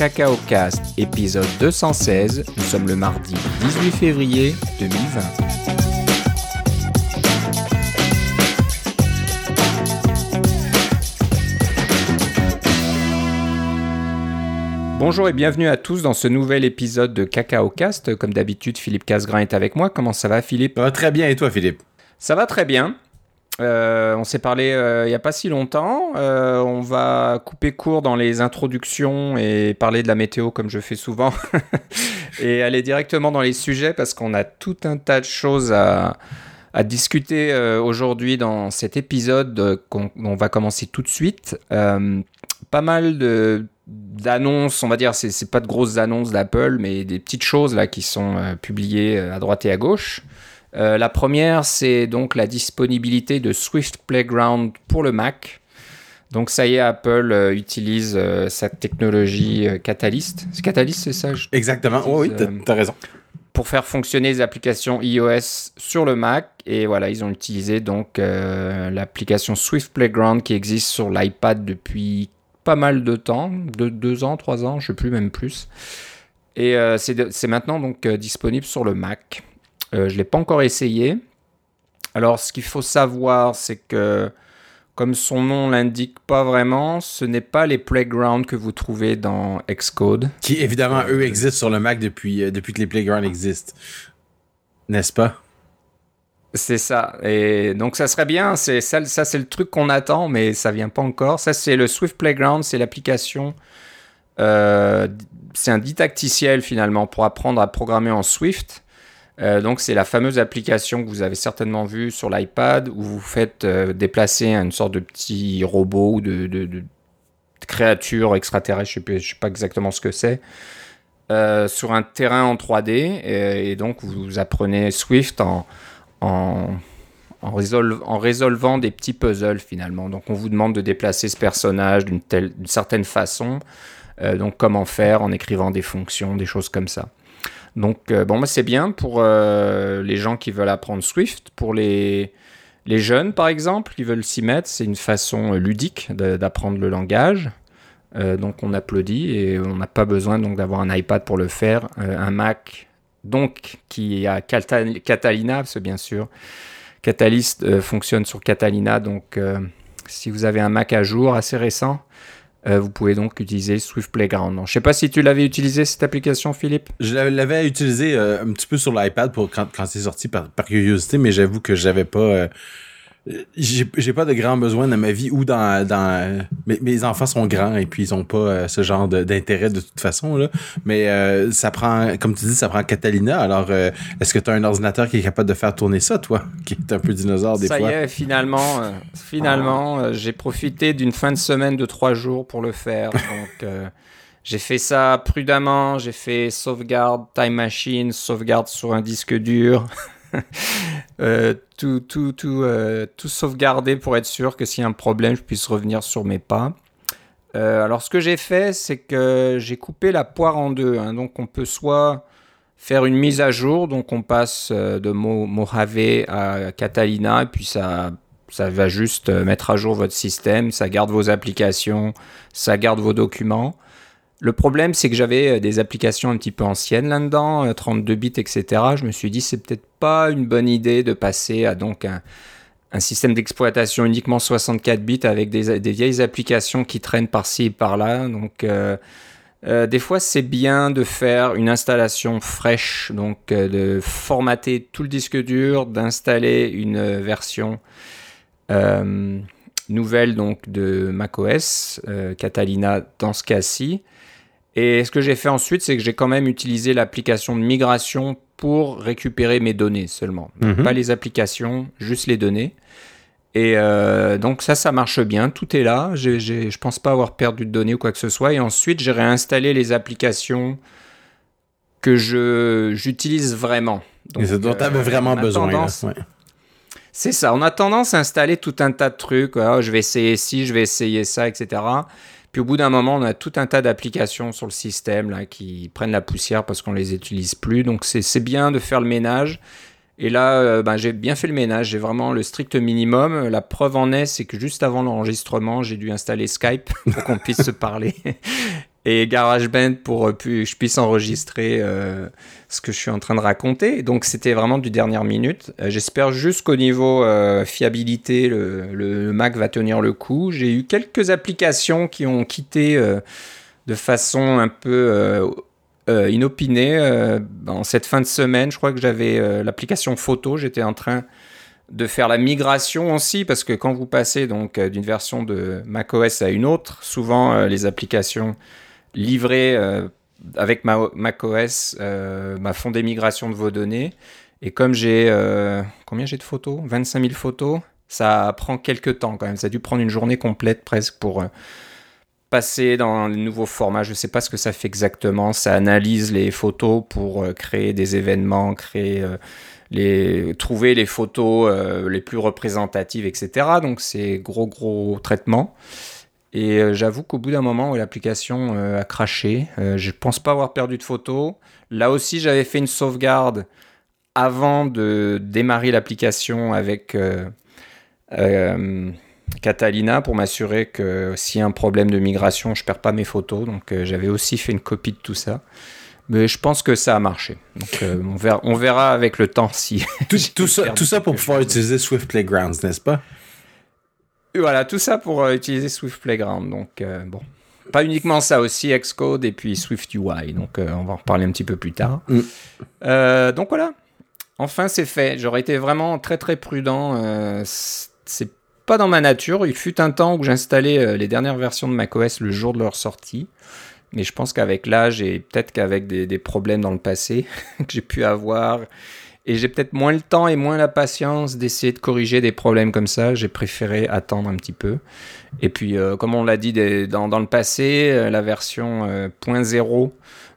Cacao Cast, épisode 216. Nous sommes le mardi 18 février 2020. Bonjour et bienvenue à tous dans ce nouvel épisode de Cacao Cast. Comme d'habitude, Philippe Casgrain est avec moi. Comment ça va, Philippe? Très bien et toi, Philippe? Ça va très bien. Euh, on s'est parlé euh, il n'y a pas si longtemps. Euh, on va couper court dans les introductions et parler de la météo comme je fais souvent. et aller directement dans les sujets parce qu'on a tout un tas de choses à, discuter aujourd'hui dans cet épisode qu'on on va commencer tout de suite. pas mal de d'annonces, on va dire, c'est pas de grosses annonces d'Apple, mais des petites choses là qui sont publiées à droite et à gauche. Euh, la première, c'est donc la disponibilité de Swift Playground pour le Mac. Donc ça y est, Apple euh, utilise euh, sa technologie Catalyst. C'est Catalyst, c'est ça Exactement, oui, tu as raison. Pour faire fonctionner les applications iOS sur le Mac. Et voilà, ils ont utilisé donc l'application Swift Playground qui existe sur l'iPad depuis pas mal de temps, de deux ans, trois ans, je ne sais plus, même plus. Et c'est maintenant donc disponible sur le Mac. Euh, je ne l'ai pas encore essayé. Alors, ce qu'il faut savoir, c'est que, comme son nom l'indique pas vraiment, ce n'est pas les playgrounds que vous trouvez dans Xcode. Qui, évidemment, eux existent sur le Mac depuis, euh, depuis que les playgrounds existent. N'est-ce pas? C'est ça. Et donc, ça serait bien. C'est ça, ça c'est le truc qu'on attend, mais ça vient pas encore. Ça, c'est le Swift Playground. C'est l'application. Euh, c'est un didacticiel finalement pour apprendre à programmer en Swift. Euh, donc c'est la fameuse application que vous avez certainement vue sur l'iPad où vous faites euh, déplacer une sorte de petit robot ou de, créature extraterrestre, je ne sais, pas exactement ce que c'est, euh, sur un terrain en 3D. Et, donc vous apprenez Swift en, résolvant des petits puzzles finalement. Donc on vous demande de déplacer ce personnage d'une certaine façon. donc comment faire en écrivant des fonctions, des choses comme ça. Donc, euh, bon, c'est bien pour euh, les gens qui veulent apprendre Swift. Pour les, les jeunes, par exemple, qui veulent s'y mettre, c'est une façon euh, ludique d'apprendre le langage. donc, on applaudit et on n'a pas besoin donc d'avoir un iPad pour le faire. un Mac, donc, qui a Catalina, parce que bien sûr, Catalyst fonctionne sur Catalina. Donc, si vous avez un Mac à jour assez récent, euh, vous pouvez donc utiliser Swift Playground. Je ne sais pas si tu l'avais utilisé cette application, Philippe. Je l'avais utilisé euh, un petit peu sur l'iPad pour quand, c'est sorti par, curiosité, mais j'avoue que j'avais pas. Euh, j'ai pas de grands besoins dans ma vie ou dans, dans mes, enfants sont grands et puis ils ont pas euh, ce genre d'intérêt de, toute façon là. Mais euh, ça prend comme tu dis ça prend Catalina. Alors euh, est-ce que tu as un ordinateur qui est capable de faire tourner ça toi qui est un peu dinosaure des fois ça y est finalement finalement j'ai profité d'une fin de semaine de trois jours pour le faire. Donc j'ai fait ça prudemment. J'ai fait sauvegarde time machine sauvegarde sur un disque dur Euh, tout, tout, tout, euh, tout sauvegarder pour être sûr que s'il y a un problème, je puisse revenir sur mes pas. Euh, alors, ce que j'ai fait, c'est que j'ai coupé la poire en deux. Hein. Donc, on peut soit faire une mise à jour, donc on passe de Mojave à Catalina, et puis ça, ça va juste mettre à jour votre système, ça garde vos applications, ça garde vos documents. Le problème, c'est que j'avais euh, des applications un petit peu anciennes là-dedans, 32 euh, bits, etc. Je me suis dit, c'est peut-être pas une bonne idée de passer à donc un, système d'exploitation uniquement 64 bits avec des, vieilles applications qui traînent par-ci et par-là. Donc, euh, des fois, c'est bien de faire une installation fraîche, donc de formater tout le disque dur, d'installer une version nouvelle donc de macOS, Catalina dans ce cas-ci. Et ce que j'ai fait ensuite, c'est que j'ai quand même utilisé l'application de migration pour récupérer mes données seulement. Mhm. Pas les applications, juste les données. Et euh, donc ça, ça marche bien, tout est là. Je ne pense pas avoir perdu de données ou quoi que ce soit. Et ensuite, j'ai réinstallé les applications que j'utilise vraiment. Donc, et dont tu avais vraiment besoin. C'est ça, on a tendance à installer tout un tas de trucs. Oh, je vais essayer ci, je vais essayer ça, etc. Puis au bout d'un moment, on a tout un tas d'applications sur le système qui prennent la poussière parce qu'on les utilise plus. Donc c'est bien de faire le ménage. Et là, euh, ben, j'ai bien fait le ménage, j'ai vraiment le strict minimum. La preuve en est, c'est que juste avant l'enregistrement, j'ai dû installer Skype pour qu'on puisse se parler. Et GarageBand pour que je puisse enregistrer ce que je suis en train de raconter. Donc c'était vraiment du dernière minute. J'espère juste qu'au niveau fiabilité, le, Mac va tenir le coup. J'ai eu quelques applications qui ont quitté de façon un peu euh, inopiné. Euh, en cette fin de semaine, je crois que j'avais euh, l'application photo. J'étais en train de faire la migration aussi parce que quand vous passez donc d'une version de macOS à une autre, souvent les applications livrées avec ma macOS bah, font des migrations de vos données. Et comme j'ai combien j'ai de photos? 25 000 photos, ça prend quelques temps quand même. Ça a dû prendre une journée complète presque pour passer dans le nouveau format. Je ne sais pas ce que ça fait exactement. Ça analyse les photos pour euh, créer des événements, créer euh, les, trouver les photos euh, les plus représentatives, etc. Donc c'est gros gros traitement. Et j'avoue qu'au bout d'un moment où l'application a craché, je pense pas avoir perdu de photos. Là aussi, j'avais fait une sauvegarde avant de démarrer l'application avec Catalina pour m'assurer que s'il y a un problème de migration, je perds pas mes photos. Donc euh, j'avais aussi fait une copie de tout ça. Mais je pense que ça a marché. Donc euh, on, verra, on verra avec le temps si. Tout, ça, tout ça pour pouvoir utiliser Swift Playgrounds, n'est-ce pas? Voilà, tout ça pour euh, utiliser Swift Playground. Donc bon. Pas uniquement ça aussi, Xcode et puis Swift UI. Donc on va en reparler un petit peu plus tard. Mm. donc voilà. Enfin, c'est fait. J'aurais été vraiment très très prudent. c'est pas dans ma nature. Il fut un temps où j'installais euh, les dernières versions de macOS le jour de leur sortie. Mais je pense qu'avec l'âge et peut-être qu'avec des, problèmes dans le passé que j'ai pu avoir, et j'ai peut-être moins le temps et moins la patience d'essayer de corriger des problèmes comme ça, j'ai préféré attendre un petit peu. Et puis, euh, comme on l'a dit dans, dans, le passé, euh, la version .0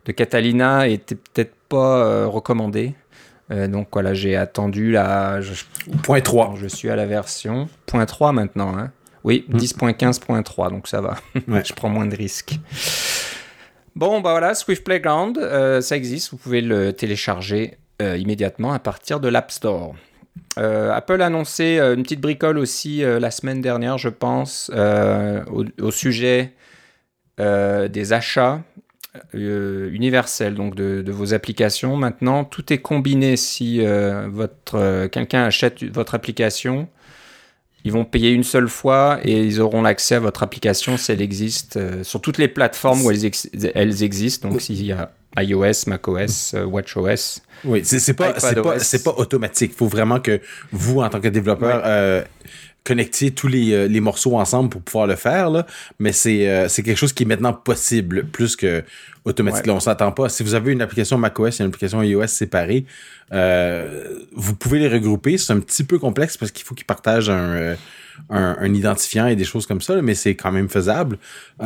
de Catalina était peut-être pas recommandée. Euh, donc voilà, j'ai attendu la. Point 3. Je suis à la version. Point 3 maintenant. Hein. Oui, 10.15.3, hmm. donc ça va. je prends moins de risques. Bon, bah voilà, Swift Playground, euh, ça existe. Vous pouvez le télécharger euh, immédiatement à partir de l'App Store. Apple a annoncé une petite bricole aussi la semaine dernière, je pense, au, sujet des achats euh, universel donc de, vos applications. Maintenant, tout est combiné. Si euh, votre euh, quelqu'un achète votre application, ils vont payer une seule fois et ils auront l'accès à votre application si elle existe sur toutes les plateformes où elles, elles existent. Donc, s'il y a iOS, macOS, WatchOS. Oui, c'est pas, pas, pas automatique. Il faut vraiment que vous, en tant que développeur, connecter tous les, euh, les, morceaux ensemble pour pouvoir le faire, là, mais c'est euh, quelque chose qui est maintenant possible, plus que automatique. Là, on s'entend pas. Si vous avez une application macOS et une application iOS séparée, euh, vous pouvez les regrouper. C'est un petit peu complexe parce qu'il faut qu'ils partagent un, un, un, identifiant et des choses comme ça, mais c'est quand même faisable.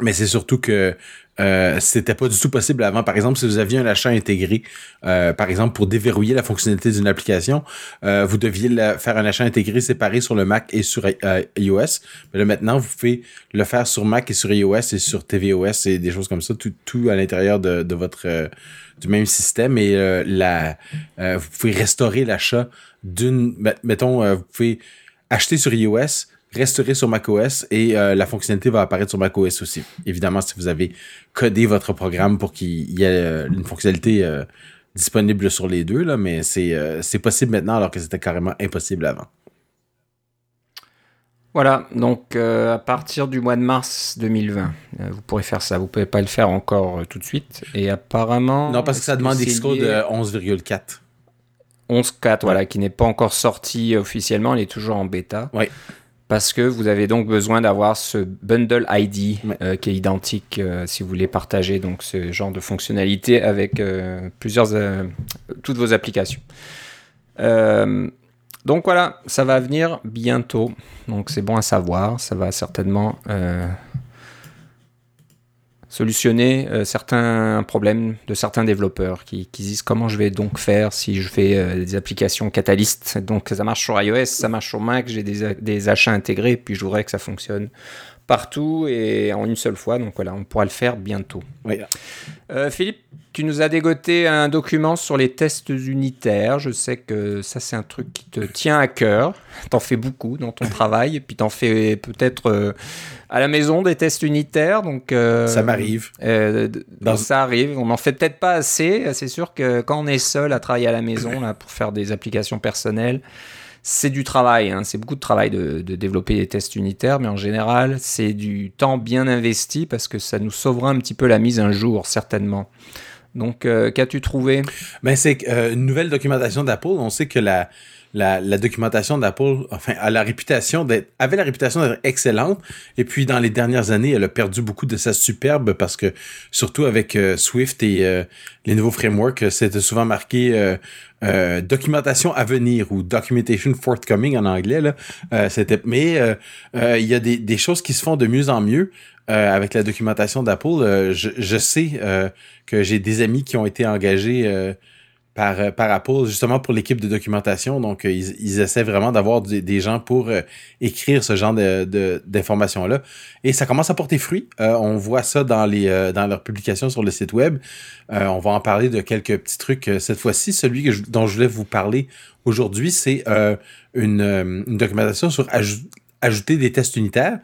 mais c'est surtout que euh, c'était pas du tout possible avant. Par exemple, si vous aviez un achat intégré, euh, par exemple pour déverrouiller la fonctionnalité d'une application, euh, vous deviez faire un achat intégré séparé sur le Mac et sur iOS. Mais là maintenant, vous pouvez le faire sur Mac et sur iOS et sur tvOS et des choses comme ça, tout, tout à l'intérieur de, de, votre du même système. Et la, vous pouvez restaurer l'achat d'une, mettons, vous pouvez acheter sur iOS resterait sur macOS et euh, la fonctionnalité va apparaître sur macOS aussi. Évidemment, si vous avez codé votre programme pour qu'il y ait euh, une fonctionnalité euh, disponible sur les deux, là, mais c'est possible maintenant alors que c'était carrément impossible avant. Voilà, donc à partir du mois de mars 2020, vous pourrez faire ça. Vous pouvez pas le faire encore tout de suite. Et apparemment. Non, parce que ça demande Xcode de 11,4. 11.4, voilà, qui n'est pas encore sorti officiellement, il est toujours en bêta. Oui parce que vous avez donc besoin d'avoir ce bundle ID euh, qui est identique euh, si vous voulez partager donc ce genre de fonctionnalité avec euh, plusieurs toutes vos applications. donc voilà, ça va venir bientôt. Donc c'est bon à savoir, ça va certainement solutionner euh, certains problèmes de certains développeurs qui, disent comment je vais donc faire si je fais euh, des applications catalystes. Donc ça marche sur iOS, ça marche sur Mac, j'ai des, achats intégrés, puis je voudrais que ça fonctionne partout et en une seule fois. Donc voilà, on pourra le faire bientôt. Oui. Euh, Philippe, tu nous as dégoté un document sur les tests unitaires. Je sais que ça, c'est un truc qui te tient à cœur. T'en fais beaucoup dans ton travail, et puis t'en fais peut-être euh, à la maison des tests unitaires. Donc euh, ça m'arrive. Ça arrive. On n'en fait peut-être pas assez. C'est sûr que quand on est seul à travailler à la maison là pour faire des applications personnelles, c'est du travail, hein. c'est beaucoup de travail de, de, développer des tests unitaires, mais en général, c'est du temps bien investi parce que ça nous sauvera un petit peu la mise un jour, certainement. Donc, euh, qu'as-tu trouvé? Ben, C'est euh, une nouvelle documentation d'Apple. On sait que la, la, documentation d'Apple, enfin, avait la réputation d'être excellente. Et puis, dans les dernières années, elle a perdu beaucoup de sa superbe parce que, surtout avec euh, Swift et euh, les nouveaux frameworks, c'était souvent marqué documentation à venir ou documentation forthcoming en anglais. Là. c'était, mais il y a des, choses qui se font de mieux en mieux. Euh, avec la documentation d'Apple, euh, je, sais euh, que j'ai des amis qui ont été engagés par, par Apple justement pour l'équipe de documentation. Donc, ils, ils essaient vraiment d'avoir des, gens pour écrire ce genre de, d'informations-là. Et ça commence à porter fruit. on voit ça dans, les, dans leurs publications sur le site web. on va en parler de quelques petits trucs cette fois-ci. Celui dont je voulais vous parler aujourd'hui, c'est une, documentation sur ajouter des tests unitaires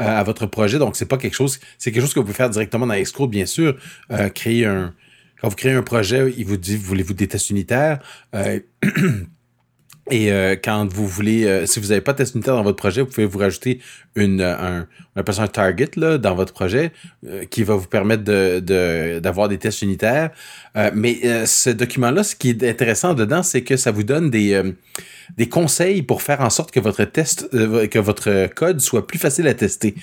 euh, à votre projet. Donc, c'est pas quelque chose, c'est quelque chose que vous pouvez faire directement dans Xcode, bien sûr. Euh, créer un, quand vous créez un projet, il vous dit, voulez-vous des tests unitaires? Euh, et quand vous voulez, si vous n'avez pas de test unitaire dans votre projet, vous pouvez vous rajouter une, un, on appelle ça un target là, dans votre projet qui va vous permettre de, d'avoir des tests unitaires. mais ce document-là, ce qui est intéressant dedans, c'est que ça vous donne des, des conseils pour faire en sorte que votre test, euh, que votre code soit plus facile à tester.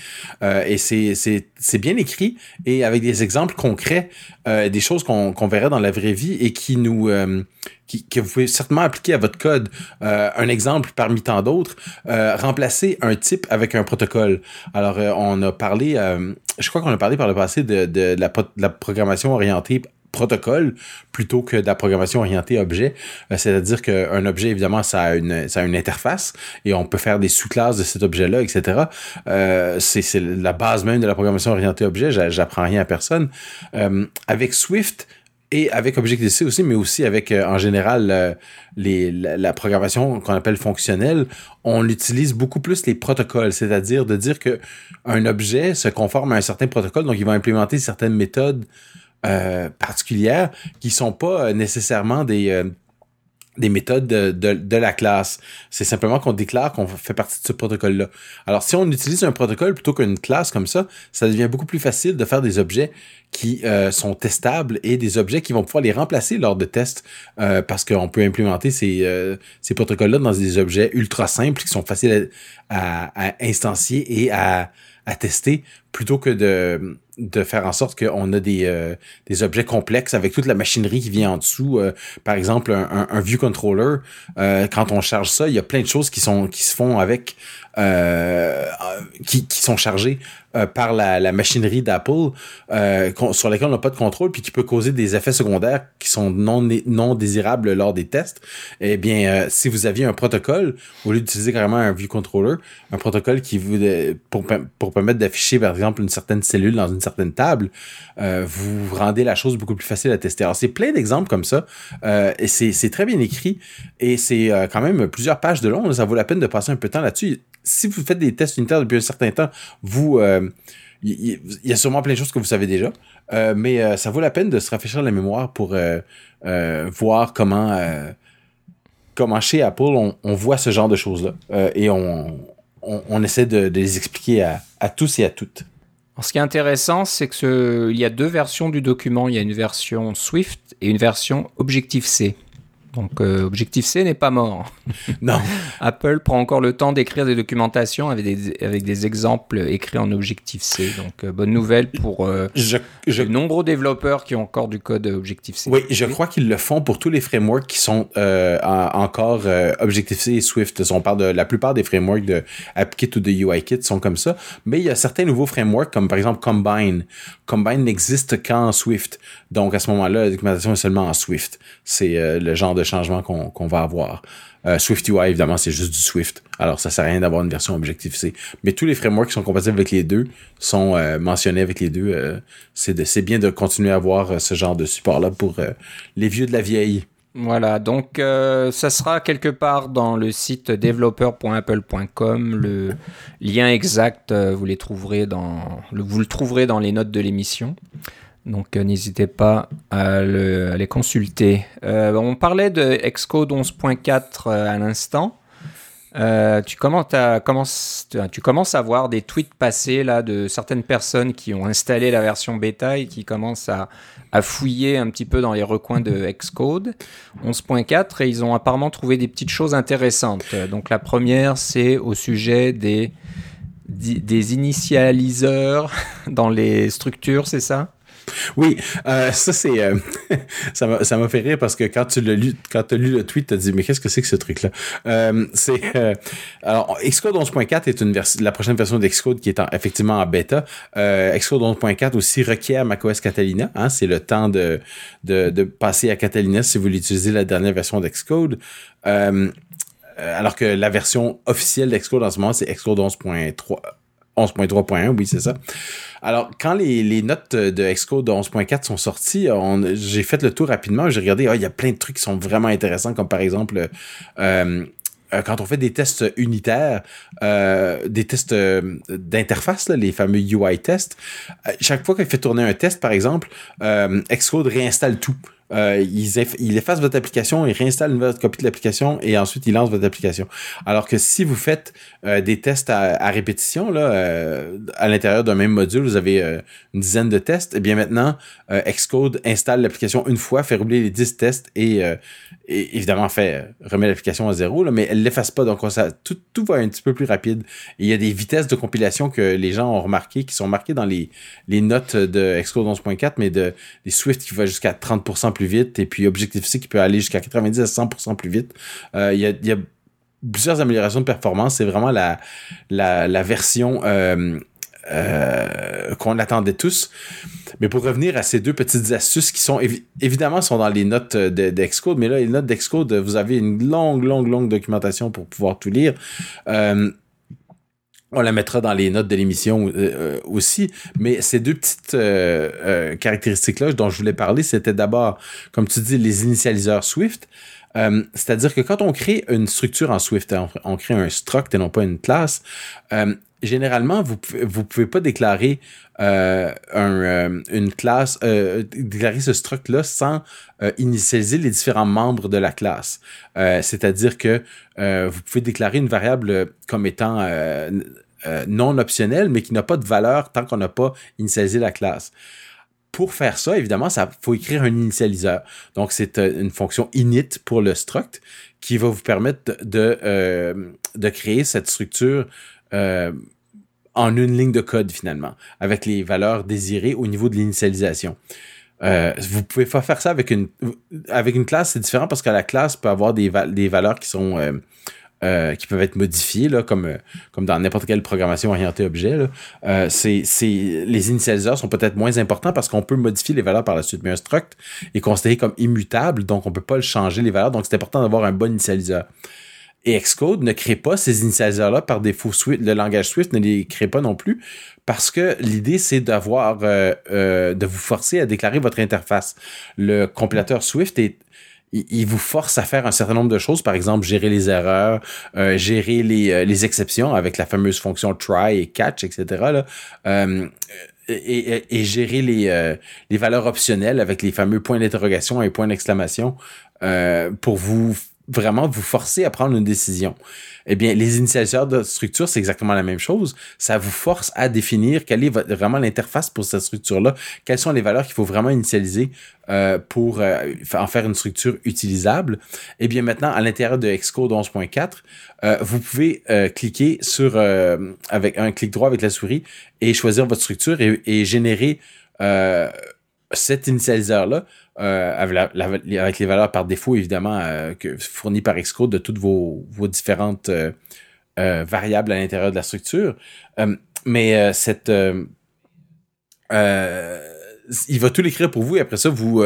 Euh, et c'est bien écrit et avec des exemples concrets, euh, des choses qu'on qu'on verrait dans la vraie vie et qui nous qui, que vous pouvez certainement appliquer à votre code. un exemple parmi tant d'autres, remplacer un type avec un protocole. Alors, on a parlé, je crois qu'on a parlé par le passé de, de, la, de la programmation orientée protocole plutôt que de la programmation orientée objet. Euh, c'est-à-dire qu'un objet, évidemment, ça a, une, interface et on peut faire des sous-classes de cet objet-là, etc. Euh, c'est la base même de la programmation orientée objet. J'apprends rien à personne. Euh, avec Swift, et avec Objective-C aussi, mais aussi avec, en général, les, la, programmation qu'on appelle fonctionnelle, on utilise beaucoup plus les protocoles, c'est-à-dire de dire que un objet se conforme à un certain protocole, donc il va implémenter certaines méthodes euh, particulières qui sont pas euh, nécessairement des euh, des méthodes de, de, la classe. C'est simplement qu'on déclare qu'on fait partie de ce protocole-là. Alors, si on utilise un protocole plutôt qu'une classe comme ça, ça devient beaucoup plus facile de faire des objets qui sont testables et des objets qui vont pouvoir les remplacer lors de tests parce qu'on peut implémenter ces, ces protocoles-là dans des objets ultra simples qui sont faciles à, instancier et à, à tester plutôt que de faire en sorte qu'on a des, euh, des objets complexes avec toute la machinerie qui vient en dessous. Euh, par exemple, un, un, view controller, euh, quand on charge ça, il y a plein de choses qui sont qui se font avec qui, qui sont chargées euh, par la, la machinerie d'Apple euh, sur lesquelles on n'a pas de contrôle puis qui peut causer des effets secondaires qui sont non, non désirables lors des tests, eh bien, euh, si vous aviez un protocole, au lieu d'utiliser carrément un view controller, un protocole qui vous pour, pour permettre d'afficher, par exemple, une certaine cellule dans une certaine table, vous rendez la chose beaucoup plus facile à tester. Alors, c'est plein d'exemples comme ça et c'est très bien écrit et c'est quand même plusieurs pages de long. Ça vaut la peine de passer un peu de temps là-dessus si vous faites des tests unitaires depuis un certain temps, vous, il euh, y, a sûrement plein de choses que vous savez déjà, euh, mais euh, ça vaut la peine de se rafraîchir la mémoire pour voir comment, comment chez Apple on, voit ce genre de choses-là et on, essaie de, les expliquer à, à tous et à toutes. ce qui est intéressant, c'est qu'il y a deux versions du document. Il y a une version Swift et une version Objective-C. Donc euh, Objective-C n'est pas mort. non. Apple prend encore le temps d'écrire des documentations avec des, avec des exemples écrits en Objective-C. Donc euh, bonne nouvelle pour euh, je, je... de nombreux développeurs qui ont encore du code Objective-C. Oui, je crois qu'ils le font pour tous les frameworks qui sont encore Objective-C et Swift. On parle de la plupart des frameworks de AppKit ou de UIKit sont comme ça. Mais il y a certains nouveaux frameworks comme par exemple Combine. Combine n'existe qu'en Swift. Donc à ce moment-là, la documentation est seulement en Swift. C'est le genre de changement qu'on va avoir. SwiftUI, évidemment, c'est juste du Swift. Alors, ça sert à rien d'avoir une version Objective-C. Mais tous les frameworks qui sont compatibles avec les deux sont mentionnés avec les deux. c'est bien de continuer à avoir ce genre de support-là pour les vieux de la vieille. Voilà, donc euh, ça sera quelque part dans le site developer.apple.com. Le lien exact, euh, vous, les trouverez dans, vous le trouverez dans les notes de l'émission. Donc euh, n'hésitez pas à, les consulter. on parlait de Xcode 11.4 à l'instant. tu, commences à, voir des tweets passés là, de certaines personnes qui ont installé la version bêta et qui commencent à, à fouiller un petit peu dans les recoins de Xcode 11.4 et ils ont apparemment trouvé des petites choses intéressantes. Donc la première, c'est au sujet des, des initialiseurs dans les structures, c'est ça? Oui, euh, ça c'est euh, ça m'a fait rire parce que quand tu l'as lu as lu le tweet, tu as dit mais qu'est-ce que c'est que ce truc là euh, c'est alors Xcode 11.4 est une la prochaine version d'Xcode qui est effectivement en bêta. Xcode 11.4 aussi requiert macOS Catalina, hein, c'est le temps de, passer à Catalina si vous voulez utiliser la dernière version d'Xcode. alors que la version officielle d'Xcode en ce moment, c'est Xcode 11.3 11.3.1, oui, c'est ça. Alors, quand les, notes de Xcode 11.4 sont sorties, j'ai fait le tour rapidement, j'ai regardé, ah, il y a plein de trucs qui sont vraiment intéressants, comme par exemple, euh, euh, quand on fait des tests unitaires, euh, des tests d'interface, les fameux UI tests, chaque fois qu'il fait tourner un test, par exemple, Xcode réinstalle tout. Euh, il efface votre application, il réinstalle une nouvelle copie de l'application et ensuite il lance votre application. Alors que si vous faites euh, des tests à, répétition, là, euh, à l'intérieur d'un même module, vous avez une dizaine de tests, et eh bien maintenant, Xcode installe l'application une fois, fait rouler les 10 tests et, évidemment fait remet l'application à zéro, là, mais elle l'efface pas. Donc tout, va un petit peu plus rapide. il y a des vitesses de compilation que les gens ont remarqué, qui sont marquées dans les, les notes de Xcode 11.4, mais de des Swift qui va jusqu'à 30% plus vite, et puis Objective-C qui peut aller jusqu'à 90 à 100% plus vite. Euh, il y, a, plusieurs améliorations de performance. C'est vraiment la, la, version euh, euh, qu'on attendait tous. Mais pour revenir à ces deux petites astuces qui sont évidemment sont dans les notes d'Excode, mais là, les notes d'Excode, vous avez une longue, longue, longue documentation pour pouvoir tout lire. On la mettra dans les notes de l'émission euh, euh, aussi. Mais ces deux petites euh, caractéristiques-là dont je voulais parler, c'était d'abord, comme tu dis, les initialiseurs Swift. C'est-à-dire que quand on crée une structure en Swift, on, crée un struct et non pas une classe, généralement, vous vous pouvez pas déclarer un, une classe, déclarer ce struct-là sans initialiser les différents membres de la classe. C'est-à-dire que vous pouvez déclarer une variable comme étant non optionnelle, mais qui n'a pas de valeur tant qu'on n'a pas initialisé la classe. Pour faire ça, évidemment, ça faut écrire un initialiseur. Donc, c'est une fonction init pour le struct qui va vous permettre de, de créer cette structure euh, en une ligne de code finalement, avec les valeurs désirées au niveau de l'initialisation. Euh, vous pouvez pas faire ça avec une avec une classe, c'est différent parce que la classe peut avoir des, des valeurs qui sont euh, euh, qui peuvent être modifiées là, comme comme dans n'importe quelle programmation orientée objet. C'est les initialiseurs sont peut-être moins importants parce qu'on peut modifier les valeurs par la suite, mais un struct est considéré comme immutable, donc on peut pas le changer les valeurs. Donc c'est important d'avoir un bon initialiseur. Et Xcode ne crée pas ces initialiseurs-là par défaut. Swift, le langage Swift ne les crée pas non plus parce que l'idée, c'est d'avoir, euh, euh, de vous forcer à déclarer votre interface. Le compilateur Swift est, il vous force à faire un certain nombre de choses, par exemple gérer les erreurs, euh, gérer les, exceptions avec la fameuse fonction try et catch, etc. Et, gérer les, les valeurs optionnelles avec les fameux points d'interrogation et points d'exclamation pour vous vraiment vous forcer à prendre une décision. Eh bien, les initialiseurs de structure, c'est exactement la même chose. Ça vous force à définir quelle est vraiment l'interface pour cette structure-là, quelles sont les valeurs qu'il faut vraiment initialiser euh, pour euh, en faire une structure utilisable. Eh bien, maintenant, à l'intérieur de Xcode 11.4, euh, vous pouvez cliquer sur avec un clic droit avec la souris et choisir votre structure et générer cet initialiseur-là euh, avec, les valeurs par défaut, évidemment, euh, fournies par Xcode de toutes vos, différentes euh, variables à l'intérieur de la structure. mais cette il va tout l'écrire pour vous et après ça, vous,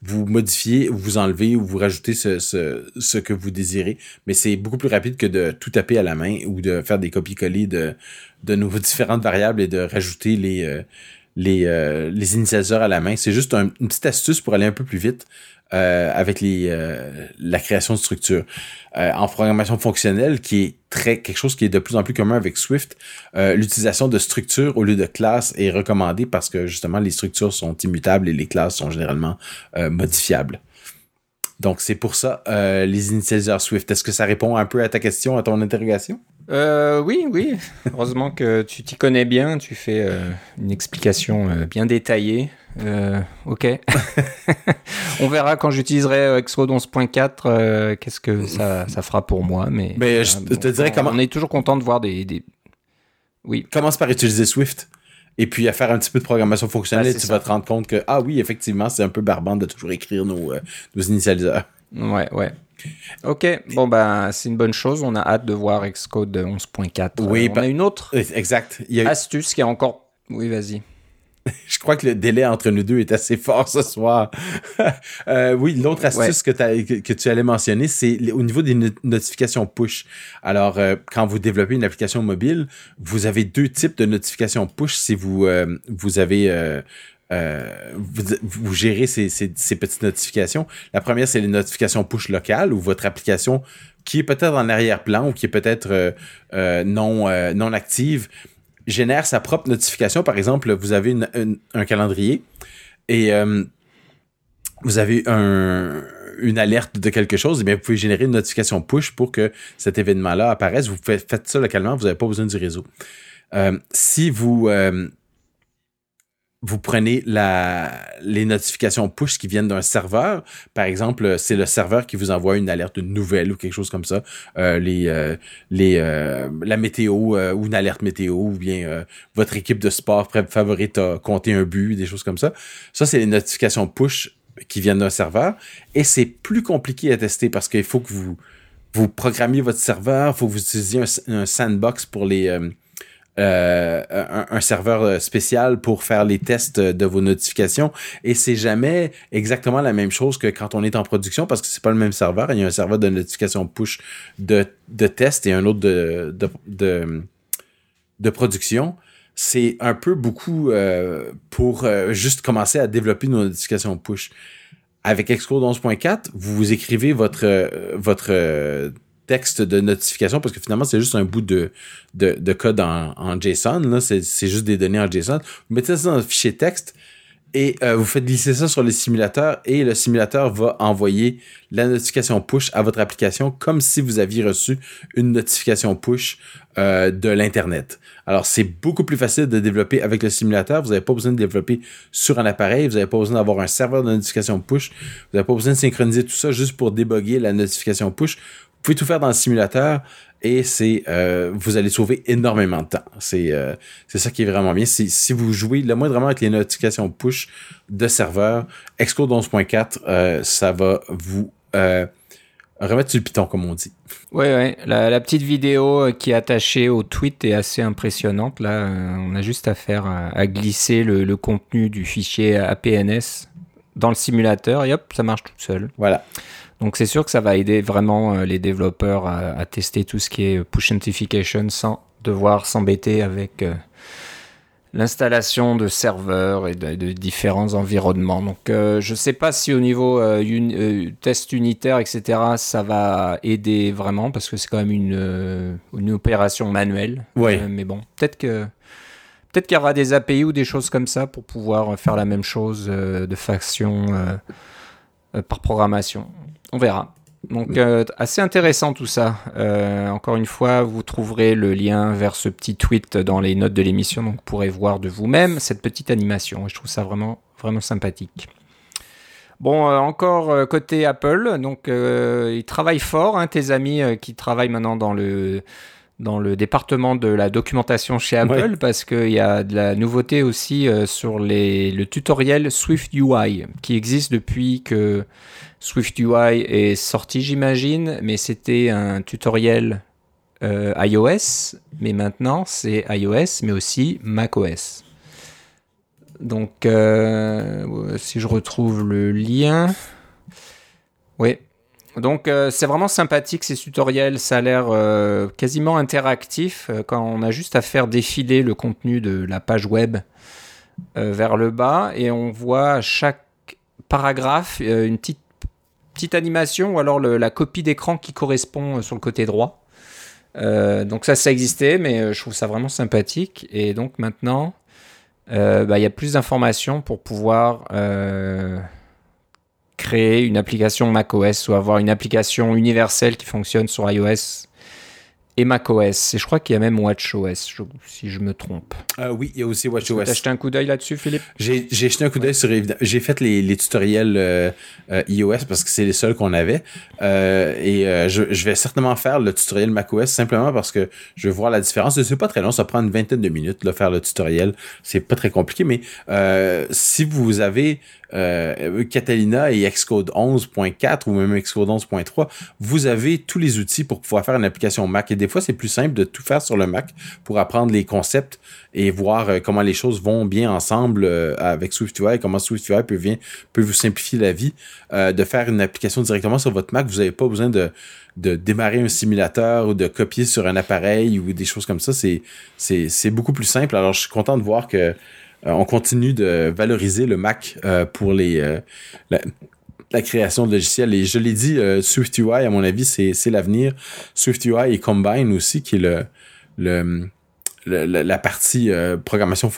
vous modifiez, vous enlevez ou vous rajoutez ce, que vous désirez. Mais c'est beaucoup plus rapide que de tout taper à la main ou de faire des copies-coller de, de nos différentes variables et de rajouter les, les, euh, les initialiseurs à la main. C'est juste une petite astuce pour aller un peu plus vite. Euh, avec euh, la création de structures. Euh, en programmation fonctionnelle, qui est très quelque chose qui est de plus en plus commun avec Swift, l'utilisation de structures au lieu de classes est recommandée parce que justement les structures sont immutables et les classes sont généralement modifiables. Donc c'est pour ça les initialiseurs Swift. Est-ce que ça répond un peu à ta question, à ton interrogation? Euh, oui, oui. Heureusement que tu t'y connais bien. Tu fais euh, une explication euh, bien détaillée. Euh, ok. On verra quand j'utiliserai Xcode 11.4 qu'est-ce que ça, ça, fera pour moi. Mais, mais je te dirais comment. On est toujours content de voir des, des... Oui. Commence par utiliser Swift. Et puis à faire un petit peu de programmation fonctionnelle, et tu vas te rendre compte que, ah oui, effectivement, c'est un peu barbant de toujours écrire nos, nos initialiseurs. Ouais, ouais. Ok, bon ben c'est une bonne chose. On a hâte de voir Xcode 11.4. Oui, on a une autre exact. astuce qui est encore. Oui, vas-y. Je crois que le délai entre nous deux est assez fort ce soir. euh, oui, l'autre astuce que, que, tu allais mentionner, c'est au niveau des notifications push. Alors, euh, quand vous développez une application mobile, vous avez deux types de notifications push si vous, euh, vous avez euh, vous, gérez ces, petites notifications. La première, c'est les notifications push locales où votre application, qui est peut-être en arrière-plan ou qui est peut-être euh, euh, non, non active, génère sa propre notification. Par exemple, vous avez un calendrier et vous avez une alerte de quelque chose, eh bien vous pouvez générer une notification push pour que cet événement-là apparaisse. Vous faites, ça localement, vous n'avez pas besoin du réseau. si vous vous prenez la, les notifications push qui viennent d'un serveur. Par exemple, c'est le serveur qui vous envoie une alerte, une nouvelle ou quelque chose comme ça. Euh, les, euh, les, euh, la météo ou une alerte météo ou bien votre équipe de sport favorite a compté un but, des choses comme ça. Ça, c'est les notifications push qui viennent d'un serveur. Et c'est plus compliqué à tester parce qu'il faut que vous, vous programmiez votre serveur, il faut que vous utilisiez un sandbox pour les euh, un, serveur euh, spécial pour faire les tests de vos notifications et c'est jamais exactement la même chose que quand on est en production parce que c'est pas le même serveur. Il y a un serveur de notification push de, de test et un autre de, de, de, de production. C'est un peu beaucoup euh, pour juste commencer à développer nos notifications push. Avec Xcode 11.4, vous vous écrivez votre, votre texte de notification parce que finalement, c'est juste un bout de, de, de code en, JSON. Là, c'est, juste des données en JSON. Vous mettez ça dans un fichier texte et euh, vous faites glisser ça sur le simulateur et le simulateur va envoyer la notification push à votre application comme si vous aviez reçu une notification push euh, de l'Internet. Alors, c'est beaucoup plus facile de développer avec le simulateur. Vous n'avez pas besoin de développer sur un appareil. Vous n'avez pas besoin d'avoir un serveur de notification push. Vous n'avez pas besoin de synchroniser tout ça juste pour déboguer la notification push pouvez tout faire dans le simulateur et c'est euh, vous allez sauver énormément de temps. C'est euh, c'est ça qui est vraiment bien. Si, si vous jouez le moins vraiment avec les notifications push de serveur, Xcode 11.4, euh, ça va vous remettre sur le piton comme on dit. Oui. La, la, petite vidéo qui est attachée au tweet est assez impressionnante. Là, on a juste à faire à, glisser le, le contenu du fichier APNS dans le simulateur et hop, ça marche tout seul. Voilà. Donc c'est sûr que ça va aider vraiment euh, les développeurs à, tester tout ce qui est push notification sans devoir s'embêter avec euh, l'installation de serveurs et de, différents environnements. Donc euh, je ne sais pas si au niveau test unitaire, etc., ça va aider vraiment parce que c'est quand même une, une opération manuelle. Oui. mais bon, peut-être que... Peut-être qu'il y aura des API ou des choses comme ça pour pouvoir faire la même chose de faction par programmation on verra. Donc euh, assez intéressant tout ça. Euh, encore une fois, vous trouverez le lien vers ce petit tweet dans les notes de l'émission, donc vous pourrez voir de vous-même cette petite animation. Je trouve ça vraiment sympathique. Bon, euh, encore côté Apple, donc ils travaillent fort, hein, tes amis qui travaillent maintenant dans le dans le département de la documentation chez Apple parce qu'il y a de la nouveauté aussi sur les, le tutoriel Swift UI qui existe depuis que Swift UI est sorti, j'imagine, mais c'était un tutoriel euh, iOS, mais maintenant c'est iOS, mais aussi macOS. Donc, si je retrouve le lien. Oui. Donc, c'est vraiment sympathique ces tutoriels. Ça a l'air quasiment interactif quand on a juste à faire défiler le contenu de la page web vers le bas et on voit chaque paragraphe une petite petite animation ou alors la copie d'écran qui correspond euh, sur le côté droit. Euh, donc ça, ça existait, mais euh, je trouve ça vraiment sympathique. Et donc maintenant, bah, il y a plus d'informations pour pouvoir créer une application macOS ou avoir une application universelle qui fonctionne sur iOS et macOS. Et je crois qu'il y a même WatchOS, si je me trompe. Euh, oui, il y a aussi WatchOS. T'as jeté un coup d'œil là-dessus, Philippe? J'ai jeté un coup d'œil sur J'ai fait les, les tutoriels euh, euh, iOS parce que c'est les seuls qu'on avait. et je, je, vais certainement faire le tutoriel macOS simplement parce que je veux voir la différence. C'est pas très long, ça prend une vingtaine de minutes de faire le tutoriel. C'est pas très compliqué, mais si vous avez euh, Catalina et Xcode 11.4 ou même Xcode 11.3, vous avez tous les outils pour pouvoir faire une application Mac. Et des fois, c'est plus simple de tout faire sur le Mac pour apprendre les concepts et voir euh, comment les choses vont bien ensemble euh, avec SwiftUI, comment SwiftUI peut, vous simplifier la vie. de faire une application directement sur votre Mac, vous n'avez pas besoin de démarrer un simulateur ou de copier sur un appareil ou des choses comme ça, c'est, beaucoup plus simple. Alors, je suis content de voir que euh, on continue de valoriser le Mac euh, pour les euh, la, création de logiciels. Et je l'ai dit, SwiftUI, à mon avis, c'est l'avenir. SwiftUI et Combine aussi, qui est le, le, la partie programmation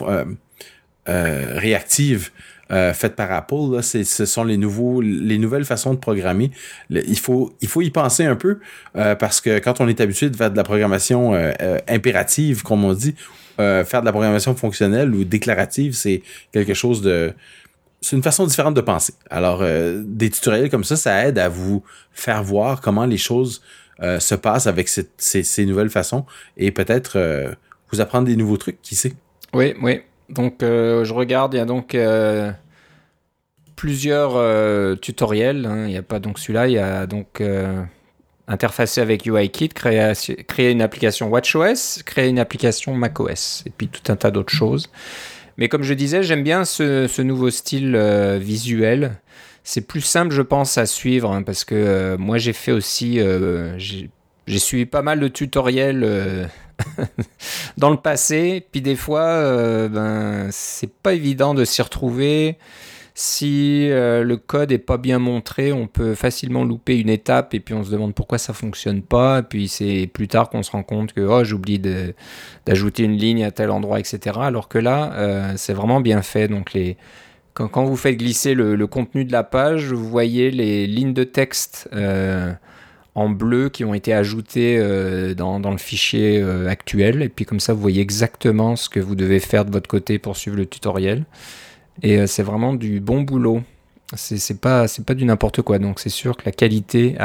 réactive faite par Apple. Là, ce sont les nouveaux, les nouvelles façons de programmer. il faut, il faut y penser un peu parce que quand on est habitué de faire de la programmation impérative, comme on dit, euh, faire de la programmation fonctionnelle ou déclarative, c'est quelque chose de... C'est une façon différente de penser. Alors, euh, des tutoriels comme ça, ça aide à vous faire voir comment les choses euh, se passent avec ces, nouvelles façons et peut-être vous apprendre des nouveaux trucs, qui sait? Oui, oui. Donc, je regarde, il y a donc plusieurs tutoriels. Hein. Il n'y a pas donc celui-là, il y a donc interfacer avec UIKit, créer, créer une application WatchOS, créer une application macOS, et puis tout un tas d'autres choses. Mais comme je disais, j'aime bien ce, nouveau style euh, visuel. C'est plus simple, je pense, à suivre, hein, parce que euh, moi j'ai fait aussi, euh, j'ai suivi pas mal de tutoriels dans le passé, puis des fois, ben, c'est pas évident de s'y retrouver. Si euh, le code est pas bien montré, on peut facilement louper une étape et puis on se demande pourquoi ça fonctionne pas. Puis c'est plus tard qu'on se rend compte que oh, j'oublie d'ajouter une ligne à tel endroit, etc. Alors que là, euh, c'est vraiment bien fait. Donc les, quand, vous faites glisser le, contenu de la page, vous voyez les lignes de texte euh, en bleu qui ont été ajoutées dans, dans, le fichier actuel. Et puis comme ça, vous voyez exactement ce que vous devez faire de votre côté pour suivre le tutoriel. Et euh, c'est vraiment du bon boulot. C'est pas, pas du n'importe quoi. Donc c'est sûr que la qualité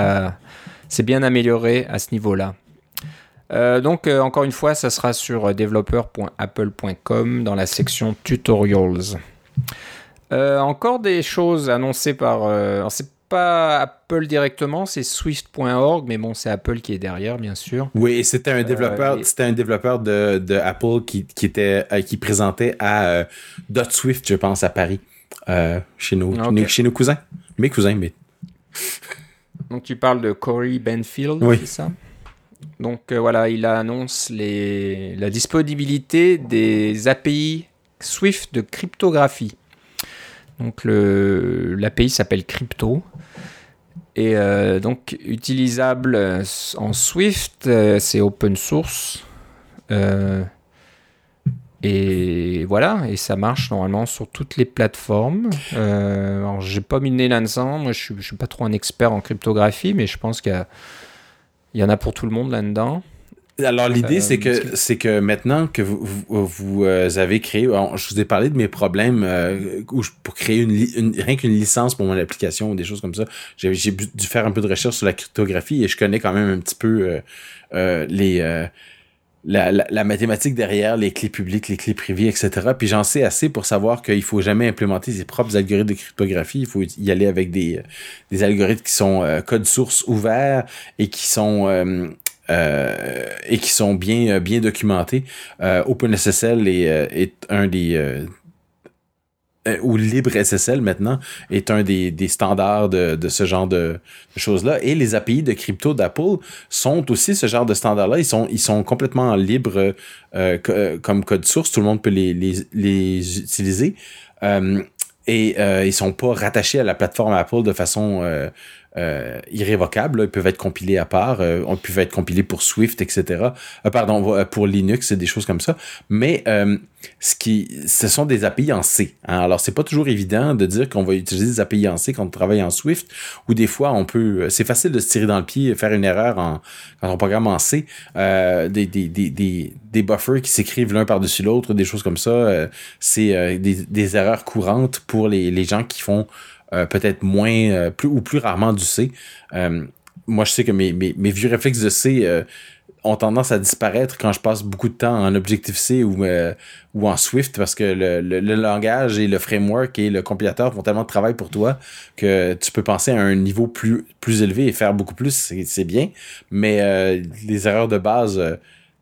s'est bien améliorée à ce niveau-là. Euh, donc euh, encore une fois, ça sera sur developer.apple.com dans la section tutorials. encore des choses annoncées par. Pas Apple directement, c'est Swift.org, mais bon, c'est Apple qui est derrière, bien sûr. Oui, c'était un développeur, c'était un développeur de, de Apple qui, qui était qui présentait à .swift, je pense, à Paris, chez nos chez nos cousins, mes cousins, mais. Donc tu parles de Corey Benfield, c'est ça? Donc voilà, il annonce les, la disponibilité des API Swift de cryptographie. Donc l'API s'appelle Crypto. Et euh, donc utilisable en Swift, euh, c'est open source. Euh, et voilà, et ça marche normalement sur toutes les plateformes. alors j'ai pas nez là-dedans, moi je suis, je suis pas trop un expert en cryptographie, mais je pense qu'il y en a pour tout le monde là-dedans. Alors l'idée c'est que euh, c'est que maintenant que vous, vous, euh, avez créé, je vous ai parlé de mes problèmes euh, pour créer une, rien qu'une licence pour mon application ou des choses comme ça. J'ai dû faire un peu de recherche sur la cryptographie et je connais quand même un petit peu les la, la, mathématique derrière les clés publiques, les clés privées, etc. Puis j'en sais assez pour savoir qu'il faut jamais implémenter ses propres algorithmes de cryptographie. Il faut y aller avec des, des algorithmes qui sont code source ouvert et qui sont euh, et qui sont bien, euh, bien documentés. Euh, OpenSSL est, un des euh, ou libre SSL maintenant est un des, des standards de, de, ce genre de, choses-là. Et les API de crypto d'Apple sont aussi ce genre de standards-là. Ils sont, ils sont complètement libres euh, euh, comme code source. Tout le monde peut les, les, les utiliser. Euh, et euh, ils sont pas rattachés à la plateforme Apple de façon euh, irrévocables. Ils peuvent être compilés à part. Euh, on peut être compilés pour Swift, etc. Euh, pardon, euh, pour Linux, c'est des choses comme ça. Mais euh, ce qui, ce sont des API en C. Hein. Alors, c'est pas toujours évident de dire qu'on va utiliser des API en C quand on travaille en Swift. Ou des fois, on peut. C'est facile de se tirer dans le pied et faire une erreur en, quand on programme en C. des, des, des, des, des buffers qui s'écrivent l'un par-dessus l'autre, des choses comme ça. c'est des, des erreurs courantes pour les, les gens qui font euh, peut-être moins, euh, plus ou plus rarement du C. Euh, moi, je sais que mes, mes, vieux réflexes de C ont tendance à disparaître quand je passe beaucoup de temps en Objective-C ou, ou en Swift parce que le, le, langage et le framework et le compilateur font tellement de travail pour toi que tu peux penser à un niveau plus, plus élevé et faire beaucoup plus, c'est bien. Mais les erreurs de base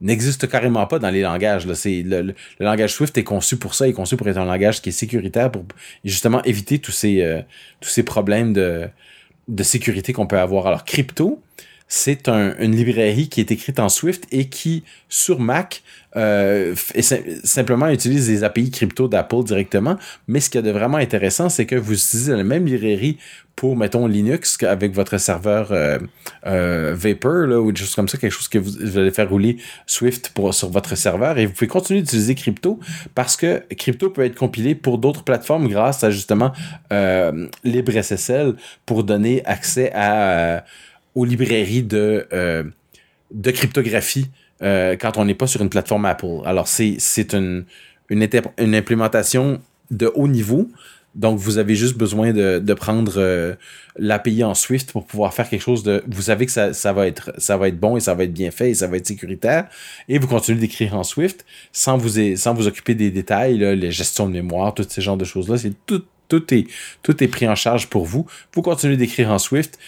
n'existe carrément pas dans les langages. Là. C'est, le, langage Swift est conçu pour ça, il est conçu pour être un langage qui est sécuritaire pour justement éviter tous ces, euh, tous ces problèmes de, de sécurité qu'on peut avoir. Alors, crypto, c'est un, une librairie qui est écrite en Swift et qui, sur Mac, euh, simplement utilise les API crypto d'Apple directement. Mais ce qui est de vraiment intéressant, c'est que vous utilisez la même librairie pour, mettons, Linux avec votre serveur euh, euh, Vapor là, ou des choses comme ça, quelque chose que vous, allez faire rouler Swift pour, sur votre serveur. Et vous pouvez continuer d'utiliser crypto parce que crypto peut être compilé pour d'autres plateformes grâce à justement euh, LibreSSL pour donner accès à aux librairies de, euh, cryptographie euh, quand on n'est pas sur une plateforme Apple. Alors, c'est, une, implémentation de haut niveau. Donc, vous avez juste besoin de, prendre euh, l'API en Swift pour pouvoir faire quelque chose de... Vous savez que ça, va être, bon et ça va être bien fait et ça va être sécuritaire. Et vous continuez d'écrire en Swift sans vous, occuper des détails, les gestions de mémoire, tous ces genres de choses-là. C'est tout, tout est pris en charge pour vous. Vous continuez d'écrire en Swift,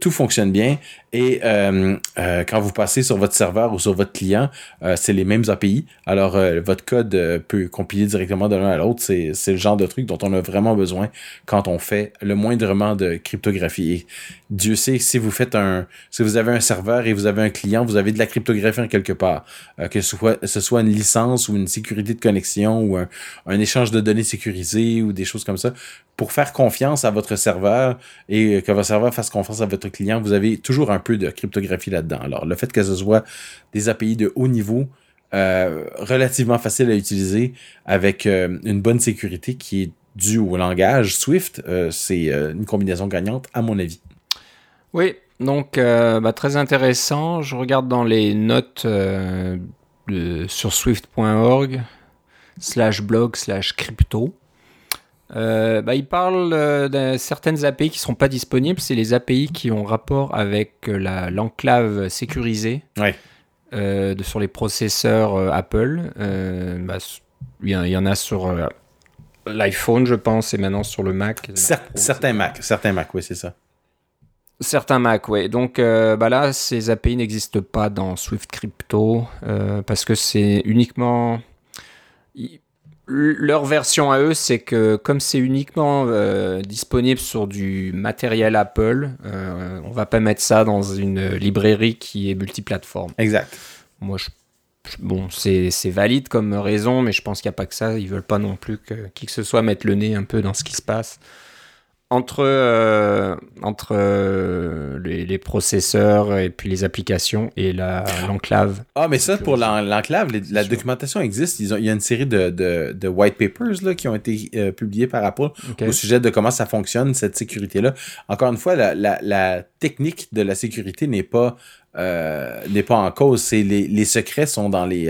tout fonctionne bien. Et euh, euh, quand vous passez sur votre serveur ou sur votre client, euh, c'est les mêmes API. Alors, votre code peut compiler directement de l'un à l'autre. C'est, le genre de truc dont on a vraiment besoin quand on fait le moindrement de cryptographie. Et Dieu sait si vous faites un, si vous avez un serveur et vous avez un client, vous avez de la cryptographie en quelque part. que ce soit, une licence ou une sécurité de connexion ou un, un échange de données sécurisées ou des choses comme ça pour faire confiance à votre serveur et que votre serveur fasse confiance à votre client, vous avez toujours un peu de cryptographie là-dedans. Alors, le fait que ce soit des API de haut niveau, euh, relativement facile à utiliser, avec euh, une bonne sécurité qui est due au langage Swift, euh, c'est une combinaison gagnante, à mon avis. Oui, donc bah, très intéressant. Je regarde dans les notes sur swift.org slash blog slash crypto. Euh, bah, il parle euh, de certaines API qui ne sont pas disponibles. C'est les API qui ont rapport avec euh, la, l'enclave sécurisée de, sur les processeurs Apple. Bah, il y, en a sur l'iPhone, je pense, et maintenant sur le Mac. certains Mac, certains Mac, oui, c'est ça. Certains Mac, oui. Donc bah là, ces API n'existent pas dans Swift Crypto parce que c'est uniquement leur version à eux, c'est que comme c'est uniquement euh, disponible sur du matériel Apple, euh, on va pas mettre ça dans une librairie qui est multiplateforme. Exact. Moi, je, bon, c'est valide comme raison, mais je pense qu'il n'y a pas que ça. Ils veulent pas non plus que qui que ce soit mette le nez un peu dans ce qui se passe entre, euh, entre euh, les, processeurs et puis les applications et l'enclave. ah, mais ça, pour l'enclave, la documentation existe. Ils ont, il y a une série de, de, de white papers là, qui ont été euh, publiés par Apple au sujet de comment ça fonctionne, cette sécurité-là. Encore une fois, la, la, la, technique de la sécurité n'est pas n'est pas en cause. C'est les, les secrets sont dans les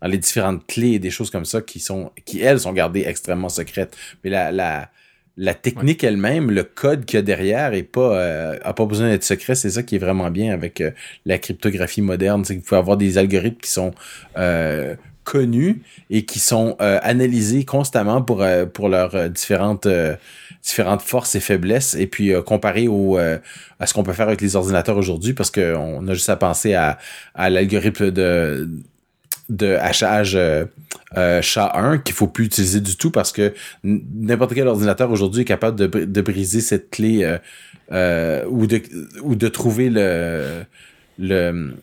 dans les différentes clés et des choses comme ça qui sont qui elles sont gardées extrêmement secrètes. Mais la, la la technique elle-même, le code qu'il y a derrière est pas euh, a pas besoin d'être secret. C'est ça qui est vraiment bien avec euh, la cryptographie moderne, c'est que vous pouvez avoir des algorithmes qui sont euh, connus et qui sont analysés constamment pour pour leurs différentes différentes forces et faiblesses et puis comparé au à ce qu'on peut faire avec les ordinateurs aujourd'hui parce qu'on a juste à penser à, à l'algorithme de de hachage SHA-1 qu'il faut plus utiliser du tout parce que n'importe quel ordinateur aujourd'hui est capable de, de briser cette clé ou de ou de trouver le le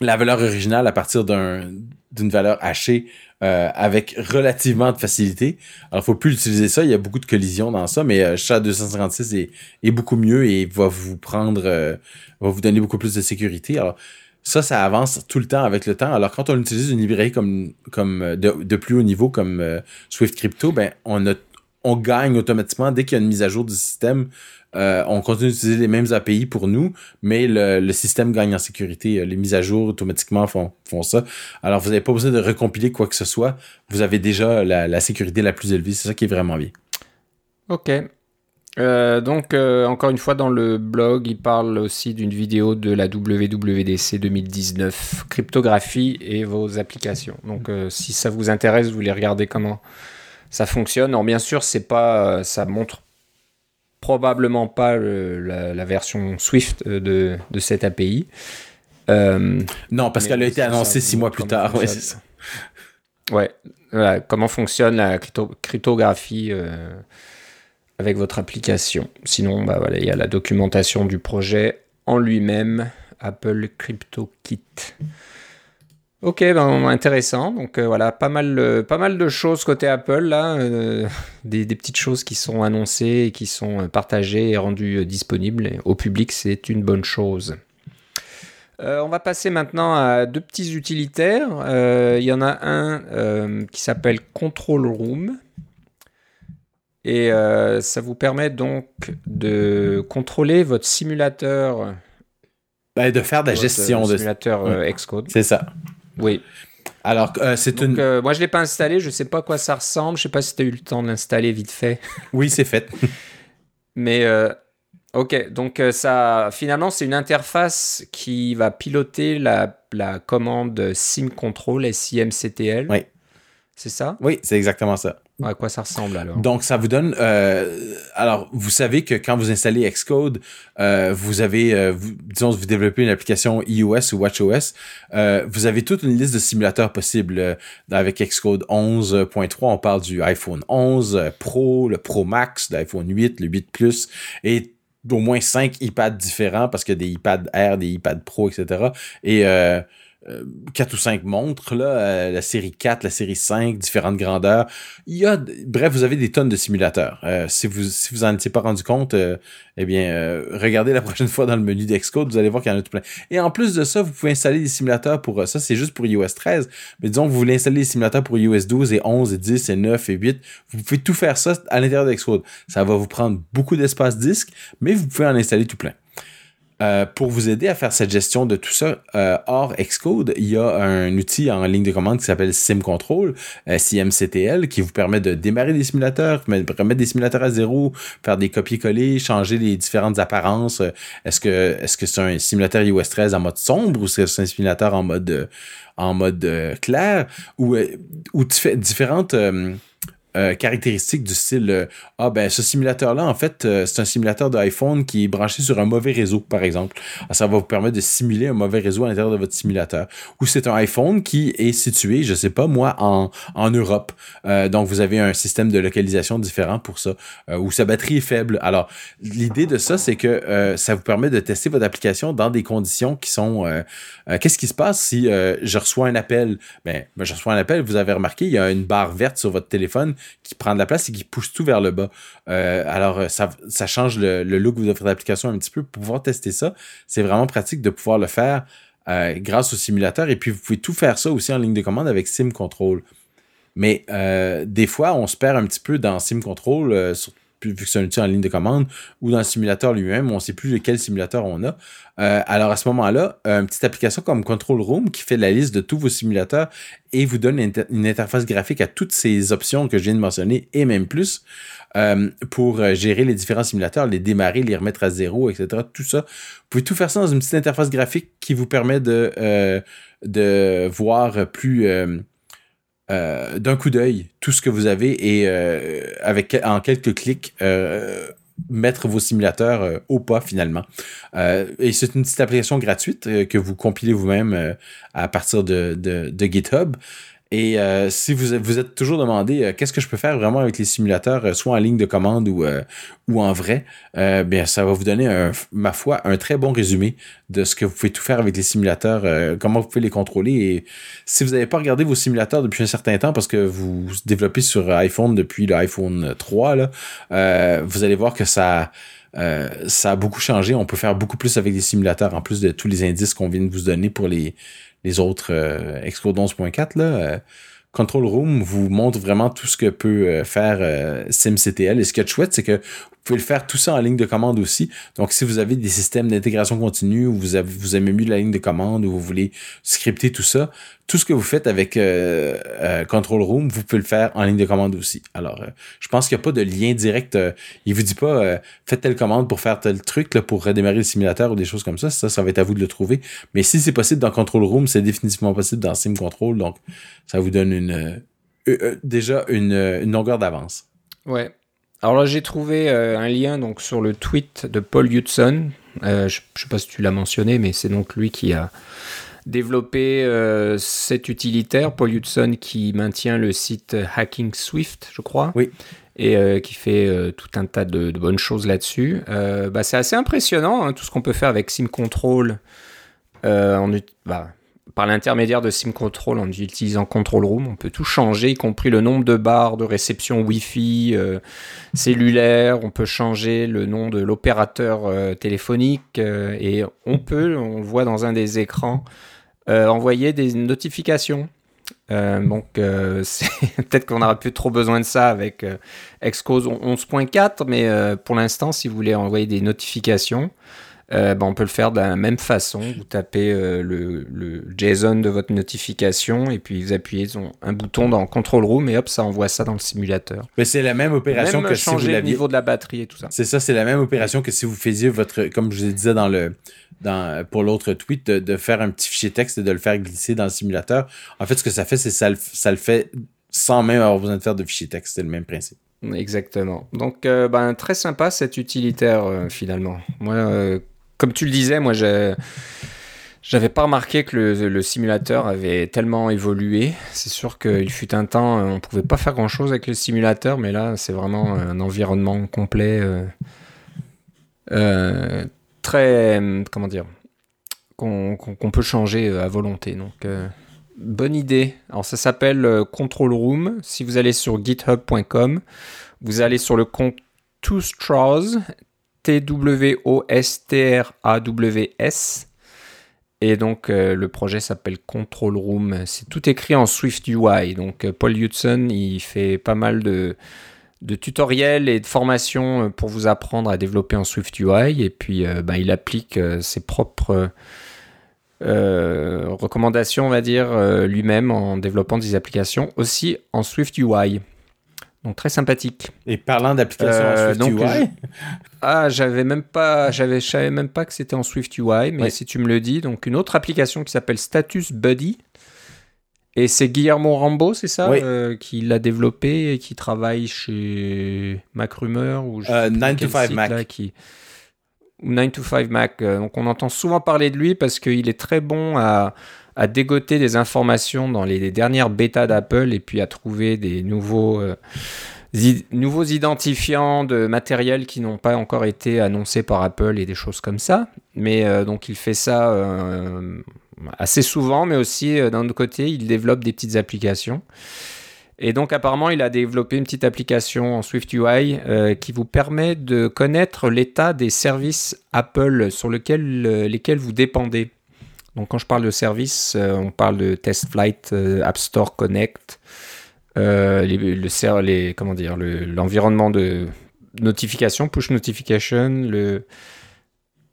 la valeur originale à partir d'un d'une valeur hachée euh, avec relativement de facilité. Alors, faut plus utiliser ça. Il y a beaucoup de collisions dans ça, mais euh, SHA-256 est, est, beaucoup mieux et va vous prendre, euh, va vous donner beaucoup plus de sécurité. Alors, ça, ça avance tout le temps avec le temps. Alors, quand on utilise une librairie comme, comme de, de plus haut niveau comme Swift Crypto, ben, on a, on gagne automatiquement dès qu'il y a une mise à jour du système. Euh, on continue d'utiliser les mêmes API pour nous, mais le, système gagne en sécurité. Les mises à jour automatiquement font, font ça. Alors, vous n'avez pas besoin de recompiler quoi que ce soit. Vous avez déjà la, sécurité la plus élevée. C'est ça qui est vraiment bien. Ok. Euh, donc, euh, encore une fois, dans le blog, il parle aussi d'une vidéo de la WWDC 2019, cryptographie et vos applications. Donc, si ça vous intéresse, vous voulez regarder comment ça fonctionne. Alors, bien sûr, c'est pas, ça montre probablement pas la, version Swift euh, de, de cette API. Euh, non, parce qu'elle a été annoncée six mois plus tard. Ouais, ça. ouais comment fonctionne la cryptographie euh, avec votre application. Sinon, bah, voilà, il y a la documentation du projet en lui-même, Apple Crypto Kit. Ok, ben, intéressant. Donc euh, voilà, pas mal, euh, pas mal de choses côté Apple là, euh, des, petites choses qui sont annoncées et qui sont partagées et rendues disponibles au public, c'est une bonne chose. on va passer maintenant à deux petits utilitaires. Il y en a un qui s'appelle Control Room. Et ça vous permet donc de contrôler votre simulateur. Ben, de faire de la gestion de simulateur Xcode. C'est ça. Oui. Alors, euh, c'est une. Euh, moi, je l'ai pas installé. Je sais pas à quoi ça ressemble. Je sais pas si tu as eu le temps de l'installer vite fait. Oui, c'est fait. Mais euh, ok, donc ça, finalement, c'est une interface qui va piloter la, la commande sim control SIMCTL. Oui. C'est ça? Oui, c'est exactement ça. À quoi ça ressemble alors? Donc ça vous donne. Euh, alors vous savez que quand vous installez Xcode, euh, vous avez, euh, vous, disons, vous développez une application iOS ou WatchOS, euh, vous avez toute une liste de simulateurs possibles. Euh, avec Xcode 11.3, on parle du iPhone 11 Pro, le Pro Max, l'iPhone 8, le 8 Plus et au moins cinq iPads différents parce que des iPads Air, des iPads Pro, etc. Et euh, 4 euh, ou 5 montres, là, euh, la série 4, la série 5, différentes grandeurs. Il y a, bref, vous avez des tonnes de simulateurs. Euh, si vous si vous en étiez pas rendu compte, eh bien, regardez la prochaine fois dans le menu d'Excode, vous allez voir qu'il y en a tout plein. Et en plus de ça, vous pouvez installer des simulateurs pour ça, c'est juste pour iOS 13. Mais disons que vous voulez installer des simulateurs pour iOS 12 et 11 et 10 et 9 et 8. Vous pouvez tout faire ça à l'intérieur d'Excode. Ça va vous prendre beaucoup d'espace disque, mais vous pouvez en installer tout plein. Euh, pour vous aider à faire cette gestion de tout ça, euh, hors Xcode, il y a un outil en ligne de commande qui s'appelle SimControl, euh, SIMCTL, qui vous permet de démarrer des simulateurs, remettre des simulateurs à zéro, faire des copier-coller, changer les différentes apparences. Est-ce que est-ce que c'est un simulateur iOS 13 en mode sombre ou c'est un simulateur en mode en mode clair? Ou ou différentes euh, caractéristiques du style euh, ah ben ce simulateur là en fait euh, c'est un simulateur d'iPhone qui est branché sur un mauvais réseau par exemple. Ça va vous permettre de simuler un mauvais réseau à l'intérieur de votre simulateur. Ou c'est un iPhone qui est situé je sais pas moi en, en Europe. Donc vous avez un système de localisation différent pour ça ou sa batterie est faible. Alors l'idée de ça c'est que ça vous permet de tester votre application dans des conditions qui sont qu'est-ce qui se passe si je reçois un appel? Ben, ben je reçois un appel vous avez remarqué il y a une barre verte sur votre téléphone qui prend de la place et qui pousse tout vers le bas. Euh, alors, euh, ça, change le, look de votre application un petit peu pour pouvoir tester ça. C'est vraiment pratique de pouvoir le faire euh, grâce au simulateur. Et puis, vous pouvez tout faire ça aussi en ligne de commande avec Sim Control. Mais des fois, on se perd un petit peu dans Sim Control, sur vu que c'est un outil en ligne de commande, ou dans le simulateur lui-même, on ne sait plus lequel simulateur on a. Euh, alors à ce moment-là, une petite application comme Control Room qui fait la liste de tous vos simulateurs et vous donne une, interface graphique à toutes ces options que je viens de mentionner et même plus euh, pour euh, gérer les différents simulateurs, les démarrer, les remettre à zéro, etc. Tout ça. Vous pouvez tout faire ça dans une petite interface graphique qui vous permet de, de voir plus euh, d'un coup d'œil tout ce que vous avez et euh, avec en quelques clics euh, mettre vos simulateurs au pas finalement. et c'est une petite application gratuite que vous compilez vous-même à partir de, de, GitHub. Et euh, si vous vous êtes toujours demandé euh, qu'est-ce que je peux faire vraiment avec les simulateurs, euh, soit en ligne de commande ou, ou en vrai, bien ça va vous donner, un, ma foi, un très bon résumé de ce que vous pouvez tout faire avec les simulateurs, comment vous pouvez les contrôler. Et si vous n'avez pas regardé vos simulateurs depuis un certain temps parce que vous développez sur iPhone depuis l'iPhone 3, là, vous allez voir que ça... ça a beaucoup changé. On peut faire beaucoup plus avec les simulateurs, en plus de tous les indices qu'on vient de vous donner pour les, les autres euh, Xcode 11.4, là, euh, Control Room vous montre vraiment tout ce que peut euh, faire SimCTL. Et ce qui est chouette, c'est que pouvez le faire tout ça en ligne de commande aussi. Donc, si vous avez des systèmes d'intégration continue ou vous, avez, vous aimez mieux la ligne de commande ou vous voulez scripter tout ça, tout ce que vous faites avec euh, euh, Control Room, vous pouvez le faire en ligne de commande aussi. Alors, euh, je pense qu'il n'y a pas de lien direct. il vous dit pas faites telle commande pour faire tel truc là, pour redémarrer le simulateur ou des choses comme ça. Ça, ça va être à vous de le trouver. Mais si c'est possible dans Control Room, c'est définitivement possible dans Sim Control. Donc, ça vous donne une déjà une, une longueur d'avance. Ouais. Alors là, j'ai trouvé un lien donc sur le tweet de Paul Hudson. je ne sais pas si tu l'as mentionné, mais c'est donc lui qui a développé euh, cet utilitaire, Paul Hudson, qui maintient le site Hacking Swift, je crois. Oui. Et euh, qui fait euh, tout un tas de, bonnes choses là-dessus. Bah, c'est assez impressionnant, hein, tout ce qu'on peut faire avec SimControl. En, bah, par l'intermédiaire de SimControl, en utilisant Control Room, on peut tout changer, y compris le nombre de barres de réception Wi-Fi cellulaire. On peut changer le nom de l'opérateur téléphonique et on peut, on le voit dans un des écrans, euh, envoyer des notifications. Euh, donc, euh, peut-être qu'on n'aura plus trop besoin de ça avec Xcode 11.4, mais pour l'instant, si vous voulez envoyer des notifications, ben, on peut le faire de la même façon. Vous tapez le, JSON de votre notification et puis vous appuyez un bouton dans Control Room et hop, ça envoie ça dans le simulateur. Mais c'est la même opération que si vous le niveau de la batterie et tout ça. C'est ça, c'est la même opération que si vous faisiez votre, comme je vous disais dans le pour l'autre tweet, de, faire un petit fichier texte et de le faire glisser dans le simulateur. En fait, ce que ça fait, c'est ça, ça le fait sans même avoir besoin de faire de fichier texte. C'est le même principe. Exactement. Donc, euh, ben, très sympa cet utilitaire euh, finalement. Moi, euh, comme tu le disais, moi, je j'avais pas remarqué que le, simulateur avait tellement évolué. C'est sûr qu'il fut un temps, on pouvait pas faire grand chose avec le simulateur, mais là, c'est vraiment un environnement complet très, euh, comment dire, qu'on peut changer euh, à volonté. Donc, euh, bonne idée. Alors, ça s'appelle Control Room. Si vous allez sur github.com, vous allez sur le compte TwoStraws, T-W-O-S-T-R-A-W-S. Et donc, le projet s'appelle Control Room. C'est tout écrit en Swift UI. Donc, Paul Hudson, il fait pas mal de, tutoriels et de formations euh, pour vous apprendre à développer en Swift UI. Et puis, euh, bah, il applique euh, ses propres recommandations, on va dire, lui-même en développant des applications aussi en Swift UI. Donc très sympathique. Et parlant d'applications en Swift UI, ah j'avais même pas, j'avais, savais même pas que c'était en Swift UI, mais si tu me le dis, donc une autre application qui s'appelle Status Buddy, et c'est Guillermo Rambo, c'est ça, euh, qui l'a développé et qui travaille chez MacRumor ou 9 to 5 Mac. qui... 9 to 5 Mac. Donc on entend souvent parler de lui parce qu'il est très bon à, à, dégoter des informations dans les, dernières bêtas d'Apple et puis à trouver des nouveaux, euh, nouveaux identifiants de matériel qui n'ont pas encore été annoncés par Apple et des choses comme ça. Mais euh, donc il fait ça assez souvent, mais aussi euh, d'un autre côté, il développe des petites applications. Et donc apparemment, il a développé une petite application en Swift UI euh, qui vous permet de connaître l'état des services Apple sur euh, lesquels vous dépendez. Donc quand je parle de services, on parle de Test Flight, App Store Connect, les, le, les, comment dire, l'environnement de notification, push notification, le,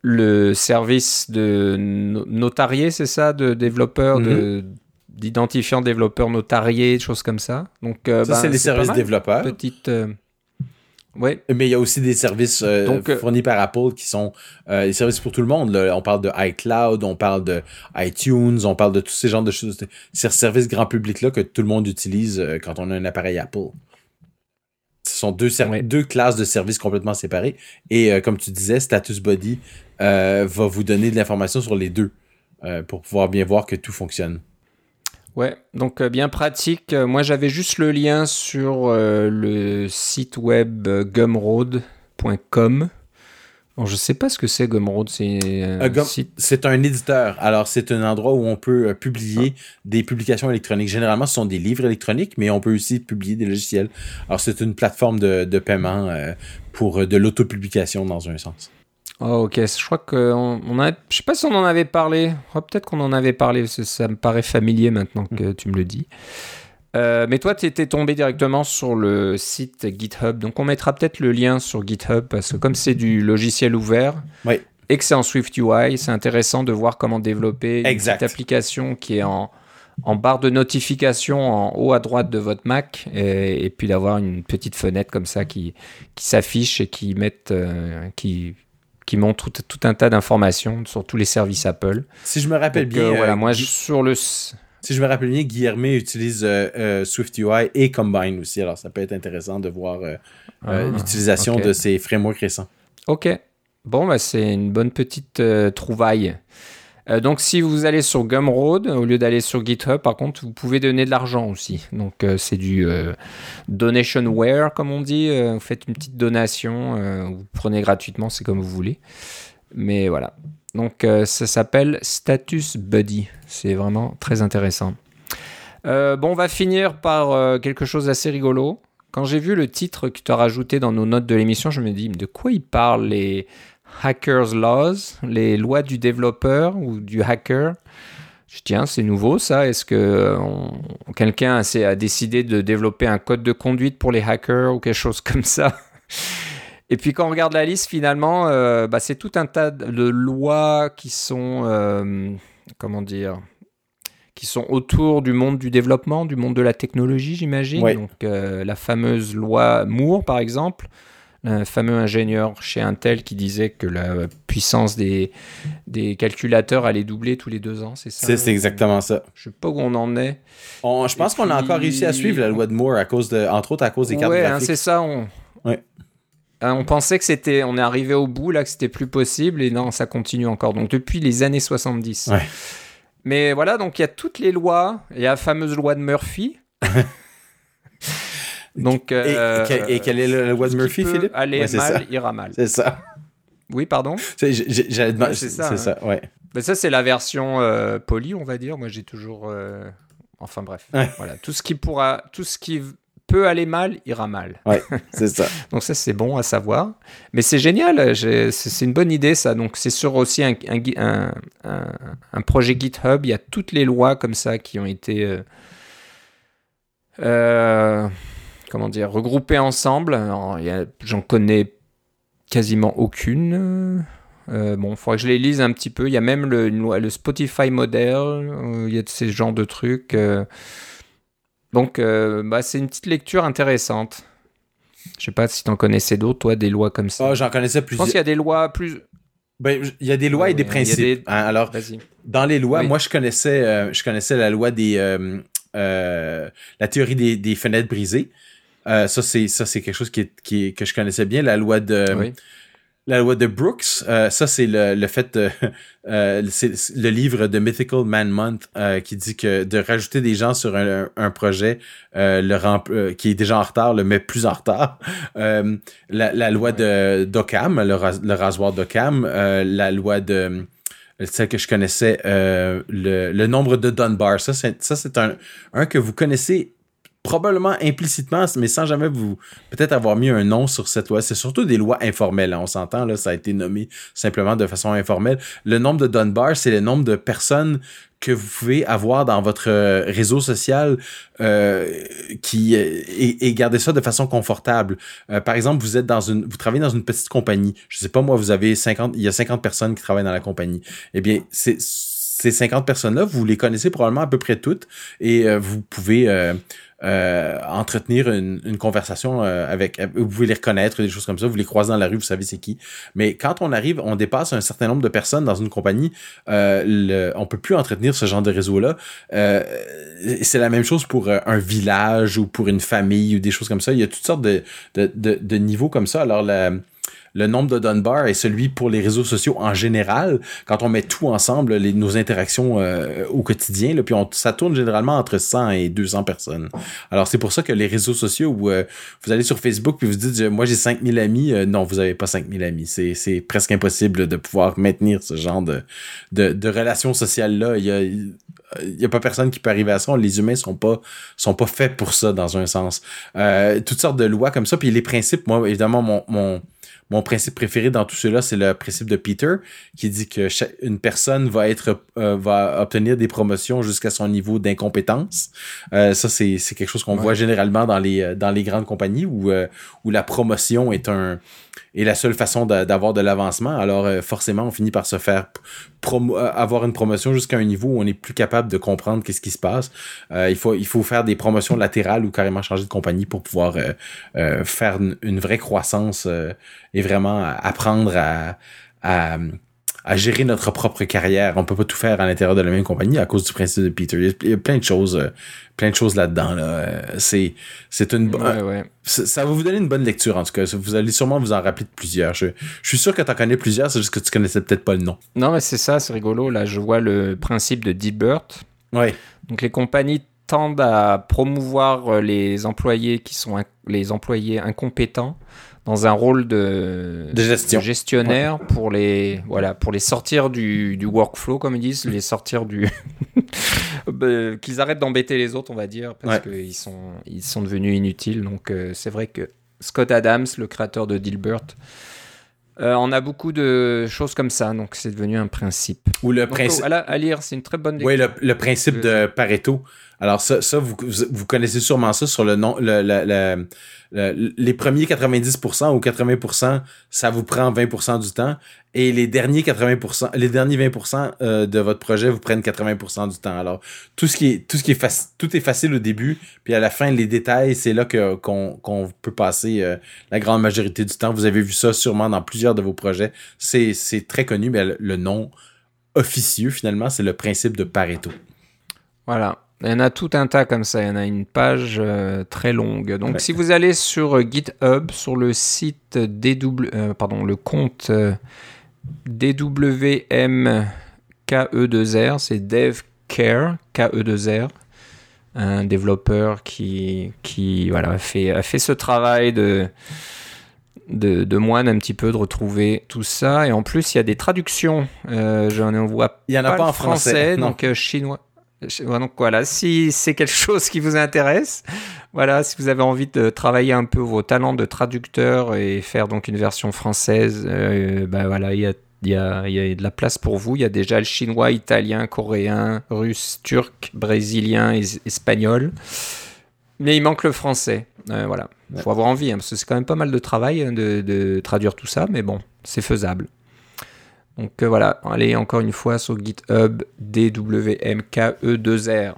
le service de notarié, c'est ça, de développeurs, de mhm. d'identifiants développeurs notariés, choses comme ça. Donc, euh, ça, c'est ben, les services développeurs. Petite. Euh, ouais. Mais il y a aussi des services euh, fournis par Apple qui sont des services pour tout le monde. On parle de iCloud, on parle de iTunes, on parle de tous ces genres de choses. Ces services grand public-là que tout le monde utilise quand on a un appareil Apple. Ce sont deux, deux classes de services complètement séparées. Et comme tu disais, Status Body euh, va vous donner de l'information sur les deux euh, pour pouvoir bien voir que tout fonctionne. Ouais, donc euh, bien pratique. Euh, Moi, j'avais juste le lien sur euh, le site web gumroad.com. Bon, je sais pas ce que c'est Gumroad, c'est un Euh, Gum- site. C'est un éditeur. Alors, c'est un endroit où on peut publier des publications électroniques. Généralement, ce sont des livres électroniques, mais on peut aussi publier des logiciels. Alors, c'est une plateforme de, de paiement pour de l'autopublication dans un sens. Oh, ok, je crois que on, on a, je sais pas si on en avait parlé. Oh, Peut-être qu'on en avait parlé, parce que ça me paraît familier maintenant que tu me le dis. Euh, mais toi, tu étais tombé directement sur le site GitHub. Donc, on mettra peut-être le lien sur GitHub parce que comme c'est du logiciel ouvert Oui. et que c'est en Swift UI, c'est intéressant de voir comment développer une Exact. petite application qui est en, en barre de notification en haut à droite de votre Mac et, et puis d'avoir une petite fenêtre comme ça qui, qui s'affiche et qui, met, euh, qui, qui montre tout, tout un tas d'informations sur tous les services Apple. Si je me rappelle Donc, bien, euh, voilà, euh, moi, je- sur le... si je me rappelle bien, Guillermé utilise euh, euh, SwiftUI et Combine aussi. Alors, ça peut être intéressant de voir Ah, l'utilisation de ces frameworks récents. Ok. Bon, bah, c'est une bonne petite trouvaille. Euh, donc, si vous allez sur Gumroad, au lieu d'aller sur GitHub, par contre, vous pouvez donner de l'argent aussi. Donc, euh, c'est du euh, donationware, comme on dit. Vous faites une petite donation, vous prenez gratuitement, c'est comme vous voulez. Mais voilà. Donc, ça s'appelle Status Buddy. C'est vraiment très intéressant. Bon, on va finir par quelque chose d'assez rigolo. Quand j'ai vu le titre que tu as rajouté dans nos notes de l'émission, je me dis de quoi ils parlent les Hackers Laws, les lois du développeur ou du hacker Je tiens, c'est nouveau ça. Est-ce que euh, quelqu'un a décidé de développer un code de conduite pour les hackers ou quelque chose comme ça? Et puis quand on regarde la liste, finalement, euh, bah, c'est tout un tas de lois qui sont, euh, comment dire, qui sont autour du monde du développement, du monde de la technologie, j'imagine. Ouais. Donc euh, la fameuse loi Moore, par exemple, un fameux ingénieur chez Intel qui disait que la puissance des, des calculateurs allait doubler tous les deux ans, c'est ça? C'est exactement ça. Je sais pas où on en est. On- je pense qu'on a encore réussi à suivre la loi de Moore à cause de, entre autres à cause des cartes Ouais, hein, graphiques. c'est ça. On... Ouais. Hein, on pensait que c'était, on est arrivé au bout là, que c'était plus possible, et non, ça continue encore. Donc depuis les années 70. Ouais. Mais voilà, donc il y a toutes les lois. Il y a la fameuse loi de Murphy. donc. et, euh, et quelle est la loi de Murphy, Philippe Aller Ouais, mal, ça. ira mal. C'est ça. Oui, pardon. C'est- Ouais, ça, ça, hein. ouais. Mais ça, c'est la version euh, polie, on va dire. Moi, j'ai toujours. euh, Enfin bref. Ouais. Voilà. Tout ce qui pourra, tout ce qui peut aller mal, ira mal. Ouais, c'est ça. Donc ça, c'est bon à savoir. Mais c'est génial, c'est une bonne idée ça. Donc c'est sur aussi un, un, un- un- un projet GitHub, il y a toutes les lois comme ça qui ont été... euh, euh, comment dire Regroupées ensemble. J'en connais quasiment aucune. Euh, bon, il faudrait que je les lise un petit peu. Il y a même le, Spotify Model, euh, il y a de ces genres de trucs. euh. Donc, euh, bah, c'est une petite lecture intéressante. Je sais pas si t'en connaissais d'autres, toi, des lois comme ça. Ah, J'en connaissais je pense plusieurs. qu'il y a des lois plus. Ben, il y a des lois Ouais, et des principes. des- hein. Alors, dans les lois, Oui. moi, je connaissais, je connaissais la loi des, la théorie des, des fenêtres brisées. Euh, ça, c'est, ça, c'est quelque chose qui est, qui est- que je connaissais bien. La loi de, Oui. la loi de Brooks. euh, ça, c'est le, le fait, de, euh, c'est le livre de Mythical Man Month qui dit que de rajouter des gens sur un, un projet le qui est déjà en retard le met plus en retard. La, la loi de d'Occam, le, ras- le rasoir d'Occam, la loi de celle que je connaissais, le, le nombre de Dunbar. Ça, c'est, ça, c'est un, un que vous connaissez probablement implicitement, mais sans jamais vous peut-être avoir mis un nom sur cette loi. C'est surtout des lois informelles. hein. On s'entend, là, ça a été nommé simplement de façon informelle. Le nombre de Dunbar, c'est le nombre de personnes que vous pouvez avoir dans votre euh, réseau social euh, qui euh, et, garder ça de façon confortable. Par exemple, vous êtes dans une vous travaillez dans une petite compagnie. Je sais pas moi, vous avez 50 il y a 50 personnes qui travaillent dans la compagnie. Eh bien, ces 50 personnes-là, vous les connaissez probablement à peu près toutes et vous pouvez euh, entretenir une, conversation euh, avec, vous pouvez les reconnaître, des choses comme ça, vous les croisez dans la rue, vous savez c'est qui. Mais quand on arrive, on dépasse un certain nombre de personnes dans une compagnie, euh, le, on peut plus entretenir ce genre de réseau-là. Euh, c'est la même chose pour euh, un village ou pour une famille ou des choses comme ça. Il y a toutes sortes de, de, de, de niveaux comme ça. Alors la le nombre de Dunbar et celui pour les réseaux sociaux en général, quand on met tout ensemble, les, nos interactions euh, au quotidien, là, puis on, ça tourne généralement entre 100 et 200 personnes. Alors c'est pour ça que les réseaux sociaux où euh, vous allez sur Facebook puis vous dites moi j'ai 5000 amis, euh, non vous avez pas 5000 amis, c'est presque impossible de pouvoir maintenir ce genre de de, de relations sociales là. Il y a il y a pas personne qui peut arriver à ça. Les humains sont pas sont pas faits pour ça dans un sens. Euh, toutes sortes de lois comme ça. Puis les principes, moi évidemment mon mon mon principe préféré dans tout cela, c'est le principe de Peter, qui dit que chaque, une personne va être euh, va obtenir des promotions jusqu'à son niveau d'incompétence. Euh, ça, c'est, c'est quelque chose qu'on voit généralement dans les dans les grandes compagnies où où la promotion est un est la seule façon d'avoir de, l'avancement. Alors euh, forcément, on finit par se faire euh, avoir une promotion jusqu'à un niveau où on est plus capable de comprendre qu'est-ce qui se passe. Euh, il faut il faut faire des promotions latérales ou carrément changer de compagnie pour pouvoir faire une, vraie croissance et vraiment apprendre à, à à gérer notre propre carrière. On peut pas tout faire à l'intérieur de la même compagnie à cause du principe de Peter. Il y a plein de choses, euh, plein de choses là-dedans. Là. C'est, c'est une, Ça, va vous donner une bonne lecture en tout cas. Vous allez sûrement vous en rappeler de plusieurs. Je, je suis sûr que tu en connais plusieurs, c'est juste que tu connaissais peut-être pas le nom. Non, mais c'est ça, c'est rigolo. Là, je vois le principe de Dilbert. Ouais. Donc les compagnies tendent à promouvoir euh, les employés qui sont les employés incompétents dans un rôle de, gestionnaire pour les voilà pour les sortir du, workflow comme ils disent, les sortir du bah, qu'ils arrêtent d'embêter les autres on va dire parce qu'ils sont ils sont devenus inutiles. Donc euh, c'est vrai que Scott Adams le créateur de Dilbert euh, on a beaucoup de choses comme ça, donc c'est devenu un principe. Ou le principe. À, lire, c'est une très bonne. Oui, le, principe de Pareto. Alors ça, ça vous, vous connaissez sûrement ça sur le nom, le, le, les premiers 90% ou 80%, ça vous prend 20% du temps, et les derniers 80%, les derniers 20% euh, de votre projet vous prennent 80% du temps. Alors tout ce qui est tout ce qui est facile, tout est facile au début, puis à la fin les détails, c'est là que qu'on qu'on peut passer euh, la grande majorité du temps. Vous avez vu ça sûrement dans plusieurs de vos projets. C'est c'est très connu, mais le nom officieux finalement, c'est le principe de Pareto. Voilà. Il y en a tout un tas comme ça, il y en a une page euh, très longue. Donc si vous allez sur GitHub, sur le site DW, euh, pardon, le compte DWMKE2R, c'est DevCare, KE2R, un développeur qui, qui voilà, a, fait, a fait ce travail de, de, de, moine un petit peu, de retrouver tout ça. Et en plus, il y a des traductions. J'en vois Il n'y en a pas, en français, donc chinois. Donc voilà, si c'est quelque chose qui vous intéresse, voilà, si vous avez envie de travailler un peu vos talents de traducteur et faire donc une version française, euh, ben voilà, il y a, y, a, y a, de la place pour vous. Il y a déjà le chinois, italien, coréen, russe, turc, brésilien, espagnol. Mais il manque le français. Euh, voilà, il faut avoir envie, hein, parce que c'est quand même pas mal de travail hein, de, de traduire tout ça, mais bon, c'est faisable. Donc euh, voilà, allez encore une fois sur GitHub DWMKE2R.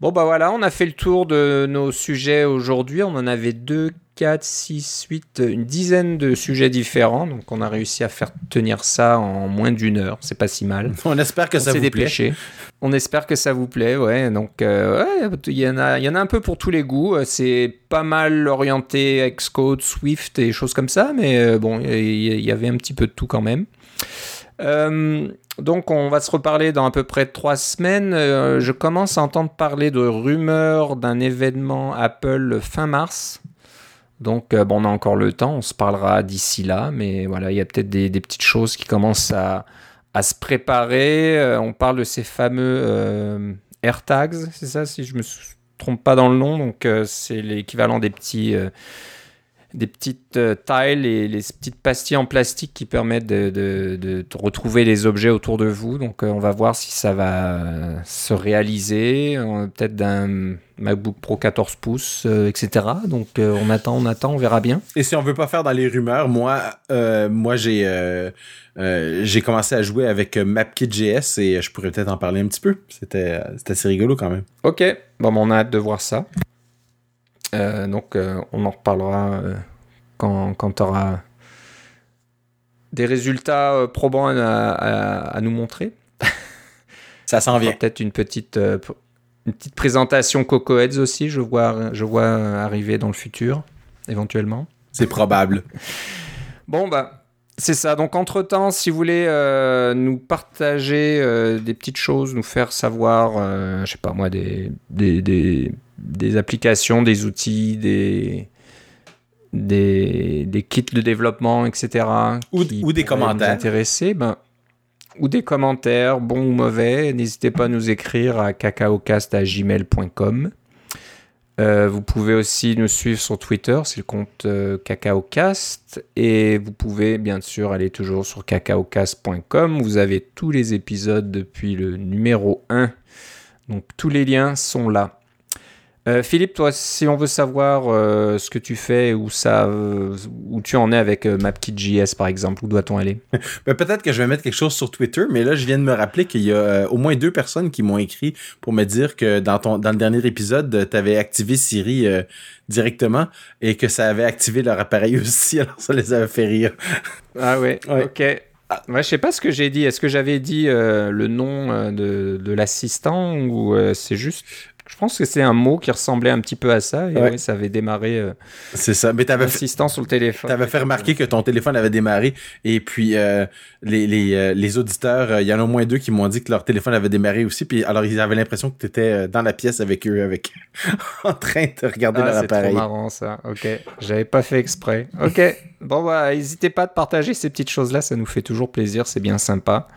Bon bah voilà, on a fait le tour de nos sujets aujourd'hui. On en avait 2, 4, 6, 8, une dizaine de sujets différents. Donc on a réussi à faire tenir ça en moins d'une heure. C'est pas si mal. On espère que ça vous dépêché. plaît. On espère que ça vous plaît, ouais. Donc euh, il y, en a, y en a un peu pour tous les goûts. C'est pas mal orienté Xcode, Swift et choses comme ça. Mais euh, bon, il y, avait un petit peu de tout quand même. Euh, donc on va se reparler dans à peu près trois semaines. Euh, je commence à entendre parler de rumeurs d'un événement Apple fin mars. Donc euh, bon, on a encore le temps, on se parlera d'ici là, mais voilà, il y a peut-être des, petites choses qui commencent à, se préparer. on parle de ces fameux AirTags, c'est ça, si je me trompe pas dans le nom. Donc c'est l'équivalent des petits des petites euh, tailles et les petites pastilles en plastique qui permettent de, retrouver les objets autour de vous. Donc euh, on va voir si ça va euh, se réaliser, peut-être d'un MacBook Pro 14 pouces, etc. Donc on attend, on attend, on verra bien. Et si on veut pas faire dans les rumeurs, moi, moi j'ai j'ai commencé à jouer avec MapKit.js et je pourrais peut-être en parler un petit peu. C'était assez rigolo quand même. Ok, bon, on a hâte de voir ça. Euh, donc euh, on en reparlera euh, quand, quand tu auras des résultats probants à, nous montrer. Ça s'en vient. Peut-être une petite, une petite présentation Coco Heads aussi, je vois, je vois arriver dans le futur, éventuellement. C'est probable. Bon, bah, c'est ça. Donc, entre-temps, si vous voulez euh, nous partager euh, des petites choses, nous faire savoir, euh, je sais pas moi, des, des, des, des applications, des outils, des, des, des kits de développement, etc. Ou- qui ou des commentaires. Nous intéresser, ben, ou des commentaires, bons ou mauvais. N'hésitez pas à nous écrire à cacaocast.gmail.com. Euh, vous pouvez aussi nous suivre sur Twitter, c'est le compte euh, CacaoCast. Et vous pouvez bien sûr aller toujours sur cacaocast.com. Vous avez tous les épisodes depuis le numéro 1. Donc tous les liens sont là. Euh, Philippe, toi, si on veut savoir euh, ce que tu fais, où, ça, euh, où tu en es avec MapKit.js par exemple, où doit-on aller? Ben, peut-être que je vais mettre quelque chose sur Twitter, mais là, je viens de me rappeler qu'il y a au moins deux personnes qui m'ont écrit pour me dire que dans ton dans le dernier épisode, tu avais activé Siri directement et que ça avait activé leur appareil aussi, alors ça les avait fait rire. Ah ouais, Ouais. ok. Ouais, je sais pas ce que j'ai dit. Est-ce que j'avais dit euh, le nom euh, de, de l'assistant ou euh, c'est juste. Je pense que c'est un mot qui ressemblait un petit peu à ça et Ouais. ouais, ça avait démarré euh, C'est ça. Mais t'avais fait, l'assistant sur le téléphone. t'avais fait remarquer que ton téléphone avait démarré et puis euh, les, les, euh, les auditeurs, il y en a au moins deux qui m'ont dit que leur téléphone avait démarré aussi. Puis alors ils avaient l'impression que tu étais dans la pièce avec eux, avec en train de regarder Ah, leur c'est appareil. marrant ça. Ok, j'avais pas fait exprès. Ok, bon bah n'hésitez pas à partager ces petites choses là, ça nous fait toujours plaisir, c'est bien sympa.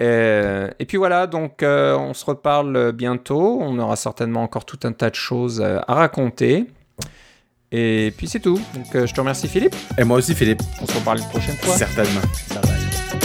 Euh, et puis voilà, donc euh, on se reparle bientôt. On aura certainement encore tout un tas de choses euh, à raconter. Et puis c'est tout. Donc euh, je te remercie Philippe. Et moi aussi, Philippe, On se reparle une prochaine fois. certainement. Bye bye.